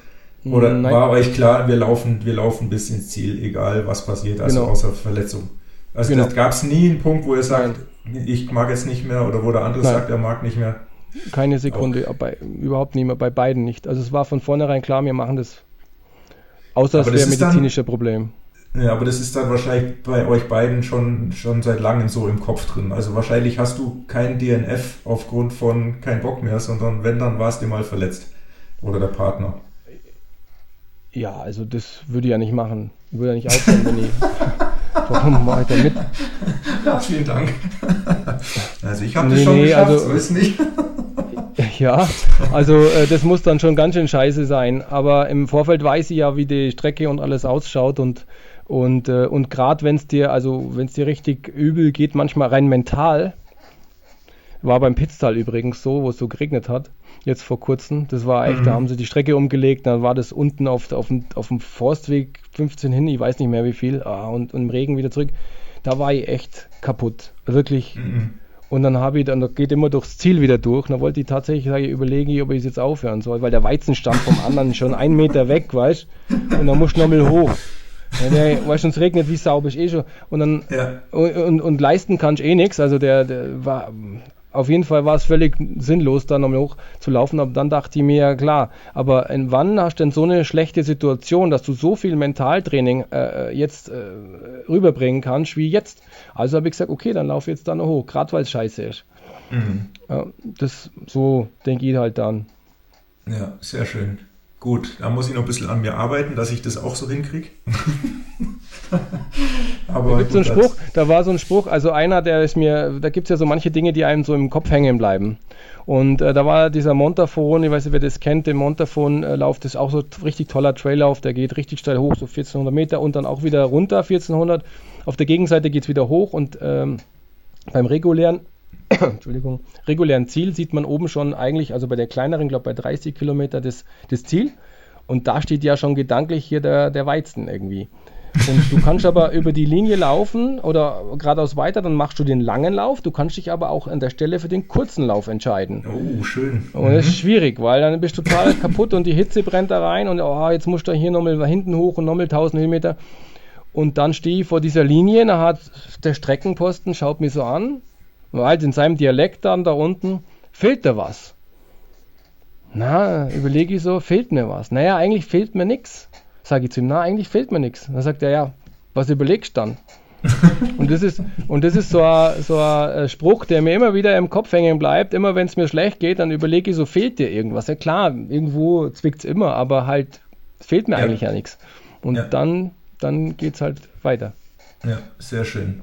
oder Nein. war euch klar, wir laufen, wir laufen bis ins Ziel, egal was passiert, also genau. außer Verletzung? Also genau. gab es nie einen Punkt, wo ihr sagt, Nein. ich mag jetzt nicht mehr oder wo der andere Nein. sagt, er mag nicht mehr? Keine Sekunde, okay. bei, überhaupt nicht mehr, bei beiden nicht. Also es war von vornherein klar, wir machen das. Außer es wäre medizinische Problem. Ja, aber das ist dann wahrscheinlich bei euch beiden schon, schon seit langem so im Kopf drin. Also wahrscheinlich hast du kein DNF aufgrund von kein Bock mehr, sondern wenn, dann warst du mal verletzt. Oder der Partner. Ja, also das würde ich ja nicht machen. Ich würde ja nicht aufhören, wenn ich. Warum weiter mit? Ja, vielen Dank. Also ich habe nee, das schon nee, geschafft, also, so ist nicht. <laughs> Ja, also äh, das muss dann schon ganz schön scheiße sein. Aber im Vorfeld weiß ich ja, wie die Strecke und alles ausschaut und und, äh, und gerade wenn es dir, also wenn es dir richtig übel geht, manchmal rein mental, war beim Pitztal übrigens so, wo es so geregnet hat, jetzt vor kurzem. Das war echt, mhm. da haben sie die Strecke umgelegt, dann war das unten auf, auf, dem, auf dem Forstweg 15 hin, ich weiß nicht mehr wie viel, ah, und, und im Regen wieder zurück. Da war ich echt kaputt. Wirklich. Mhm. Und dann habe ich, dann geht immer durchs Ziel wieder durch. Und dann wollte ich tatsächlich sage, ich überlegen, ob ich es jetzt aufhören soll, weil der Weizen stand vom anderen schon einen Meter weg, weißt Und dann musst du nochmal hoch. Ja, weißt du, es regnet wie sauber ist eh schon. Und dann ja. und, und, und, leisten kannst eh nichts. Also der, der war auf jeden Fall war es völlig sinnlos, da nochmal hoch zu laufen. Aber dann dachte ich mir, ja klar, aber wann hast du denn so eine schlechte Situation, dass du so viel Mentaltraining äh, jetzt äh, rüberbringen kannst wie jetzt? Also habe ich gesagt, okay, dann lauf jetzt da noch hoch, gerade weil es scheiße ist. Mhm. Ja, das so denke ich halt dann. Ja, sehr schön. Gut, da muss ich noch ein bisschen an mir arbeiten, dass ich das auch so hinkriege. <laughs> Aber da gibt so einen Spruch, da war so ein Spruch, also einer, der ist mir, da gibt es ja so manche Dinge, die einem so im Kopf hängen bleiben. Und äh, da war dieser Montafon, ich weiß nicht, wer das kennt, den Montafon-Lauf, äh, das ist auch so richtig toller Traillauf, der geht richtig steil hoch, so 1400 Meter und dann auch wieder runter 1400. Auf der Gegenseite geht es wieder hoch und ähm, beim regulären <coughs> Entschuldigung, regulären Ziel sieht man oben schon eigentlich, also bei der kleineren, glaube bei 30 Kilometer das, das Ziel. Und da steht ja schon gedanklich hier der, der Weizen irgendwie. Und du kannst aber <laughs> über die Linie laufen oder geradeaus weiter, dann machst du den langen Lauf. Du kannst dich aber auch an der Stelle für den kurzen Lauf entscheiden. Oh, schön. Und das ist schwierig, weil dann bist du total <laughs> kaputt und die Hitze brennt da rein und oh, jetzt musst du hier nochmal hinten hoch und nochmal 1000 Höhenmeter. Und dann stehe ich vor dieser Linie, da hat der Streckenposten, schaut mich so an weil in seinem Dialekt dann da unten fehlt da was. Na, überlege ich so, fehlt mir was. Naja, eigentlich fehlt mir nichts. Sage ich zu ihm, na, eigentlich fehlt mir nichts. Dann sagt er, ja, was überlegst du dann? <laughs> und das ist, und das ist so ein, so ein Spruch, der mir immer wieder im Kopf hängen bleibt. Immer wenn es mir schlecht geht, dann überlege ich so, fehlt dir irgendwas? Ja klar, irgendwo zwickt es immer, aber halt, fehlt mir ja. eigentlich ja nichts. Und ja. dann, dann geht es halt weiter. Ja, sehr schön.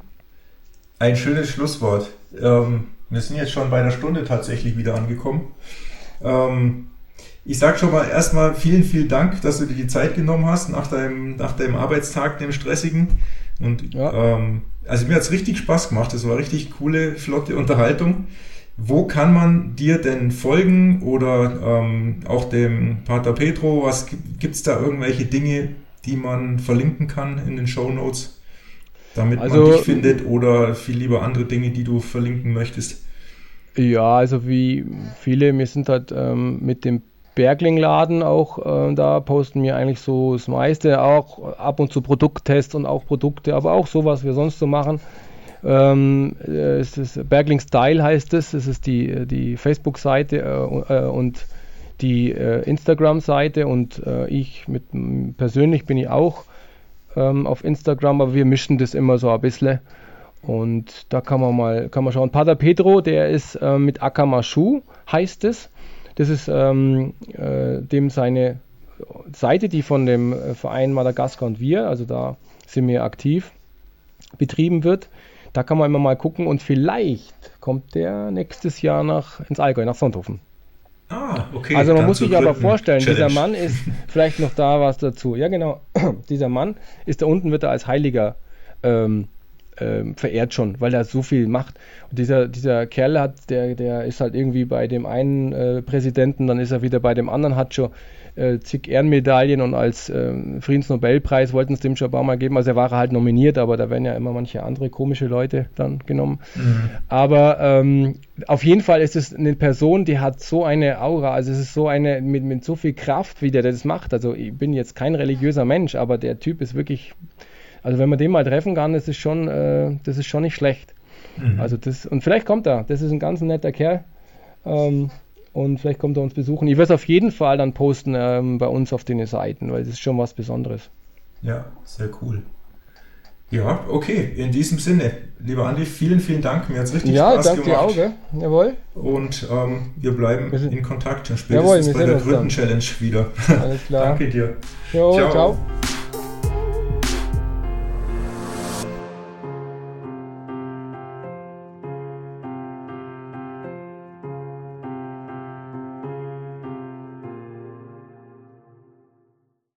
Ein schönes Schlusswort. Ähm, wir sind jetzt schon bei einer Stunde tatsächlich wieder angekommen. Ähm, ich sage schon mal erstmal vielen, vielen Dank, dass du dir die Zeit genommen hast nach deinem, nach deinem Arbeitstag, dem stressigen. Und ja. ähm, also mir hat es richtig Spaß gemacht. Das war richtig coole, flotte Unterhaltung. Wo kann man dir denn folgen oder ähm, auch dem Pater Petro? Was gibt es da irgendwelche Dinge, die man verlinken kann in den Show Notes? Damit also, man dich findet oder viel lieber andere Dinge, die du verlinken möchtest? Ja, also wie viele, wir sind halt ähm, mit dem Bergling-Laden auch, äh, da posten wir eigentlich so das meiste, auch ab und zu Produkttests und auch Produkte, aber auch so, was wir sonst so machen. Ähm, es ist Bergling Style heißt es, es ist die, die Facebook-Seite äh, äh, und die äh, Instagram-Seite und äh, ich mit persönlich bin ich auch ähm, auf Instagram, aber wir mischen das immer so ein bisschen. Und da kann man mal kann man schauen. Pater Pedro, der ist äh, mit Akamashu, heißt es. Das ist ähm, äh, dem seine Seite, die von dem äh, Verein Madagaskar und wir, also da sind wir aktiv, betrieben wird. Da kann man immer mal gucken und vielleicht kommt der nächstes Jahr nach, ins Allgäu, nach Sonthofen. Ah, okay. Also man muss sich aber vorstellen, Challenge. dieser Mann ist, <laughs> vielleicht noch da was dazu. Ja, genau. <clears throat> dieser Mann ist da unten, wird er als Heiliger ähm, ähm, verehrt schon, weil er so viel macht. Und dieser, dieser Kerl hat, der, der ist halt irgendwie bei dem einen äh, Präsidenten, dann ist er wieder bei dem anderen, hat schon äh, zig Ehrenmedaillen und als äh, Friedensnobelpreis wollten es dem schon ein paar Mal geben. Also er war halt nominiert, aber da werden ja immer manche andere komische Leute dann genommen. Mhm. Aber ähm, auf jeden Fall ist es eine Person, die hat so eine Aura, also es ist so eine mit, mit so viel Kraft, wie der das macht. Also ich bin jetzt kein religiöser Mensch, aber der Typ ist wirklich, also wenn man den mal treffen kann, das ist schon, äh, das ist schon nicht schlecht. Mhm. Also das, und vielleicht kommt er, das ist ein ganz netter Kerl. Ähm, Und vielleicht kommt er uns besuchen. Ich werde es auf jeden Fall dann posten ähm, bei uns auf den Seiten, weil das ist schon was Besonderes. Ja, sehr cool. Ja, okay. In diesem Sinne, lieber Andi, vielen, vielen Dank. Mir hat es richtig ja, Spaß danke gemacht. dir auch, gell? Jawohl. Und ähm, wir bleiben Wir sind- in Kontakt. Jawohl, Spätestens wir bei der dritten. Challenge wieder. Alles klar. <laughs> danke dir. Jo, Ciao. ciao.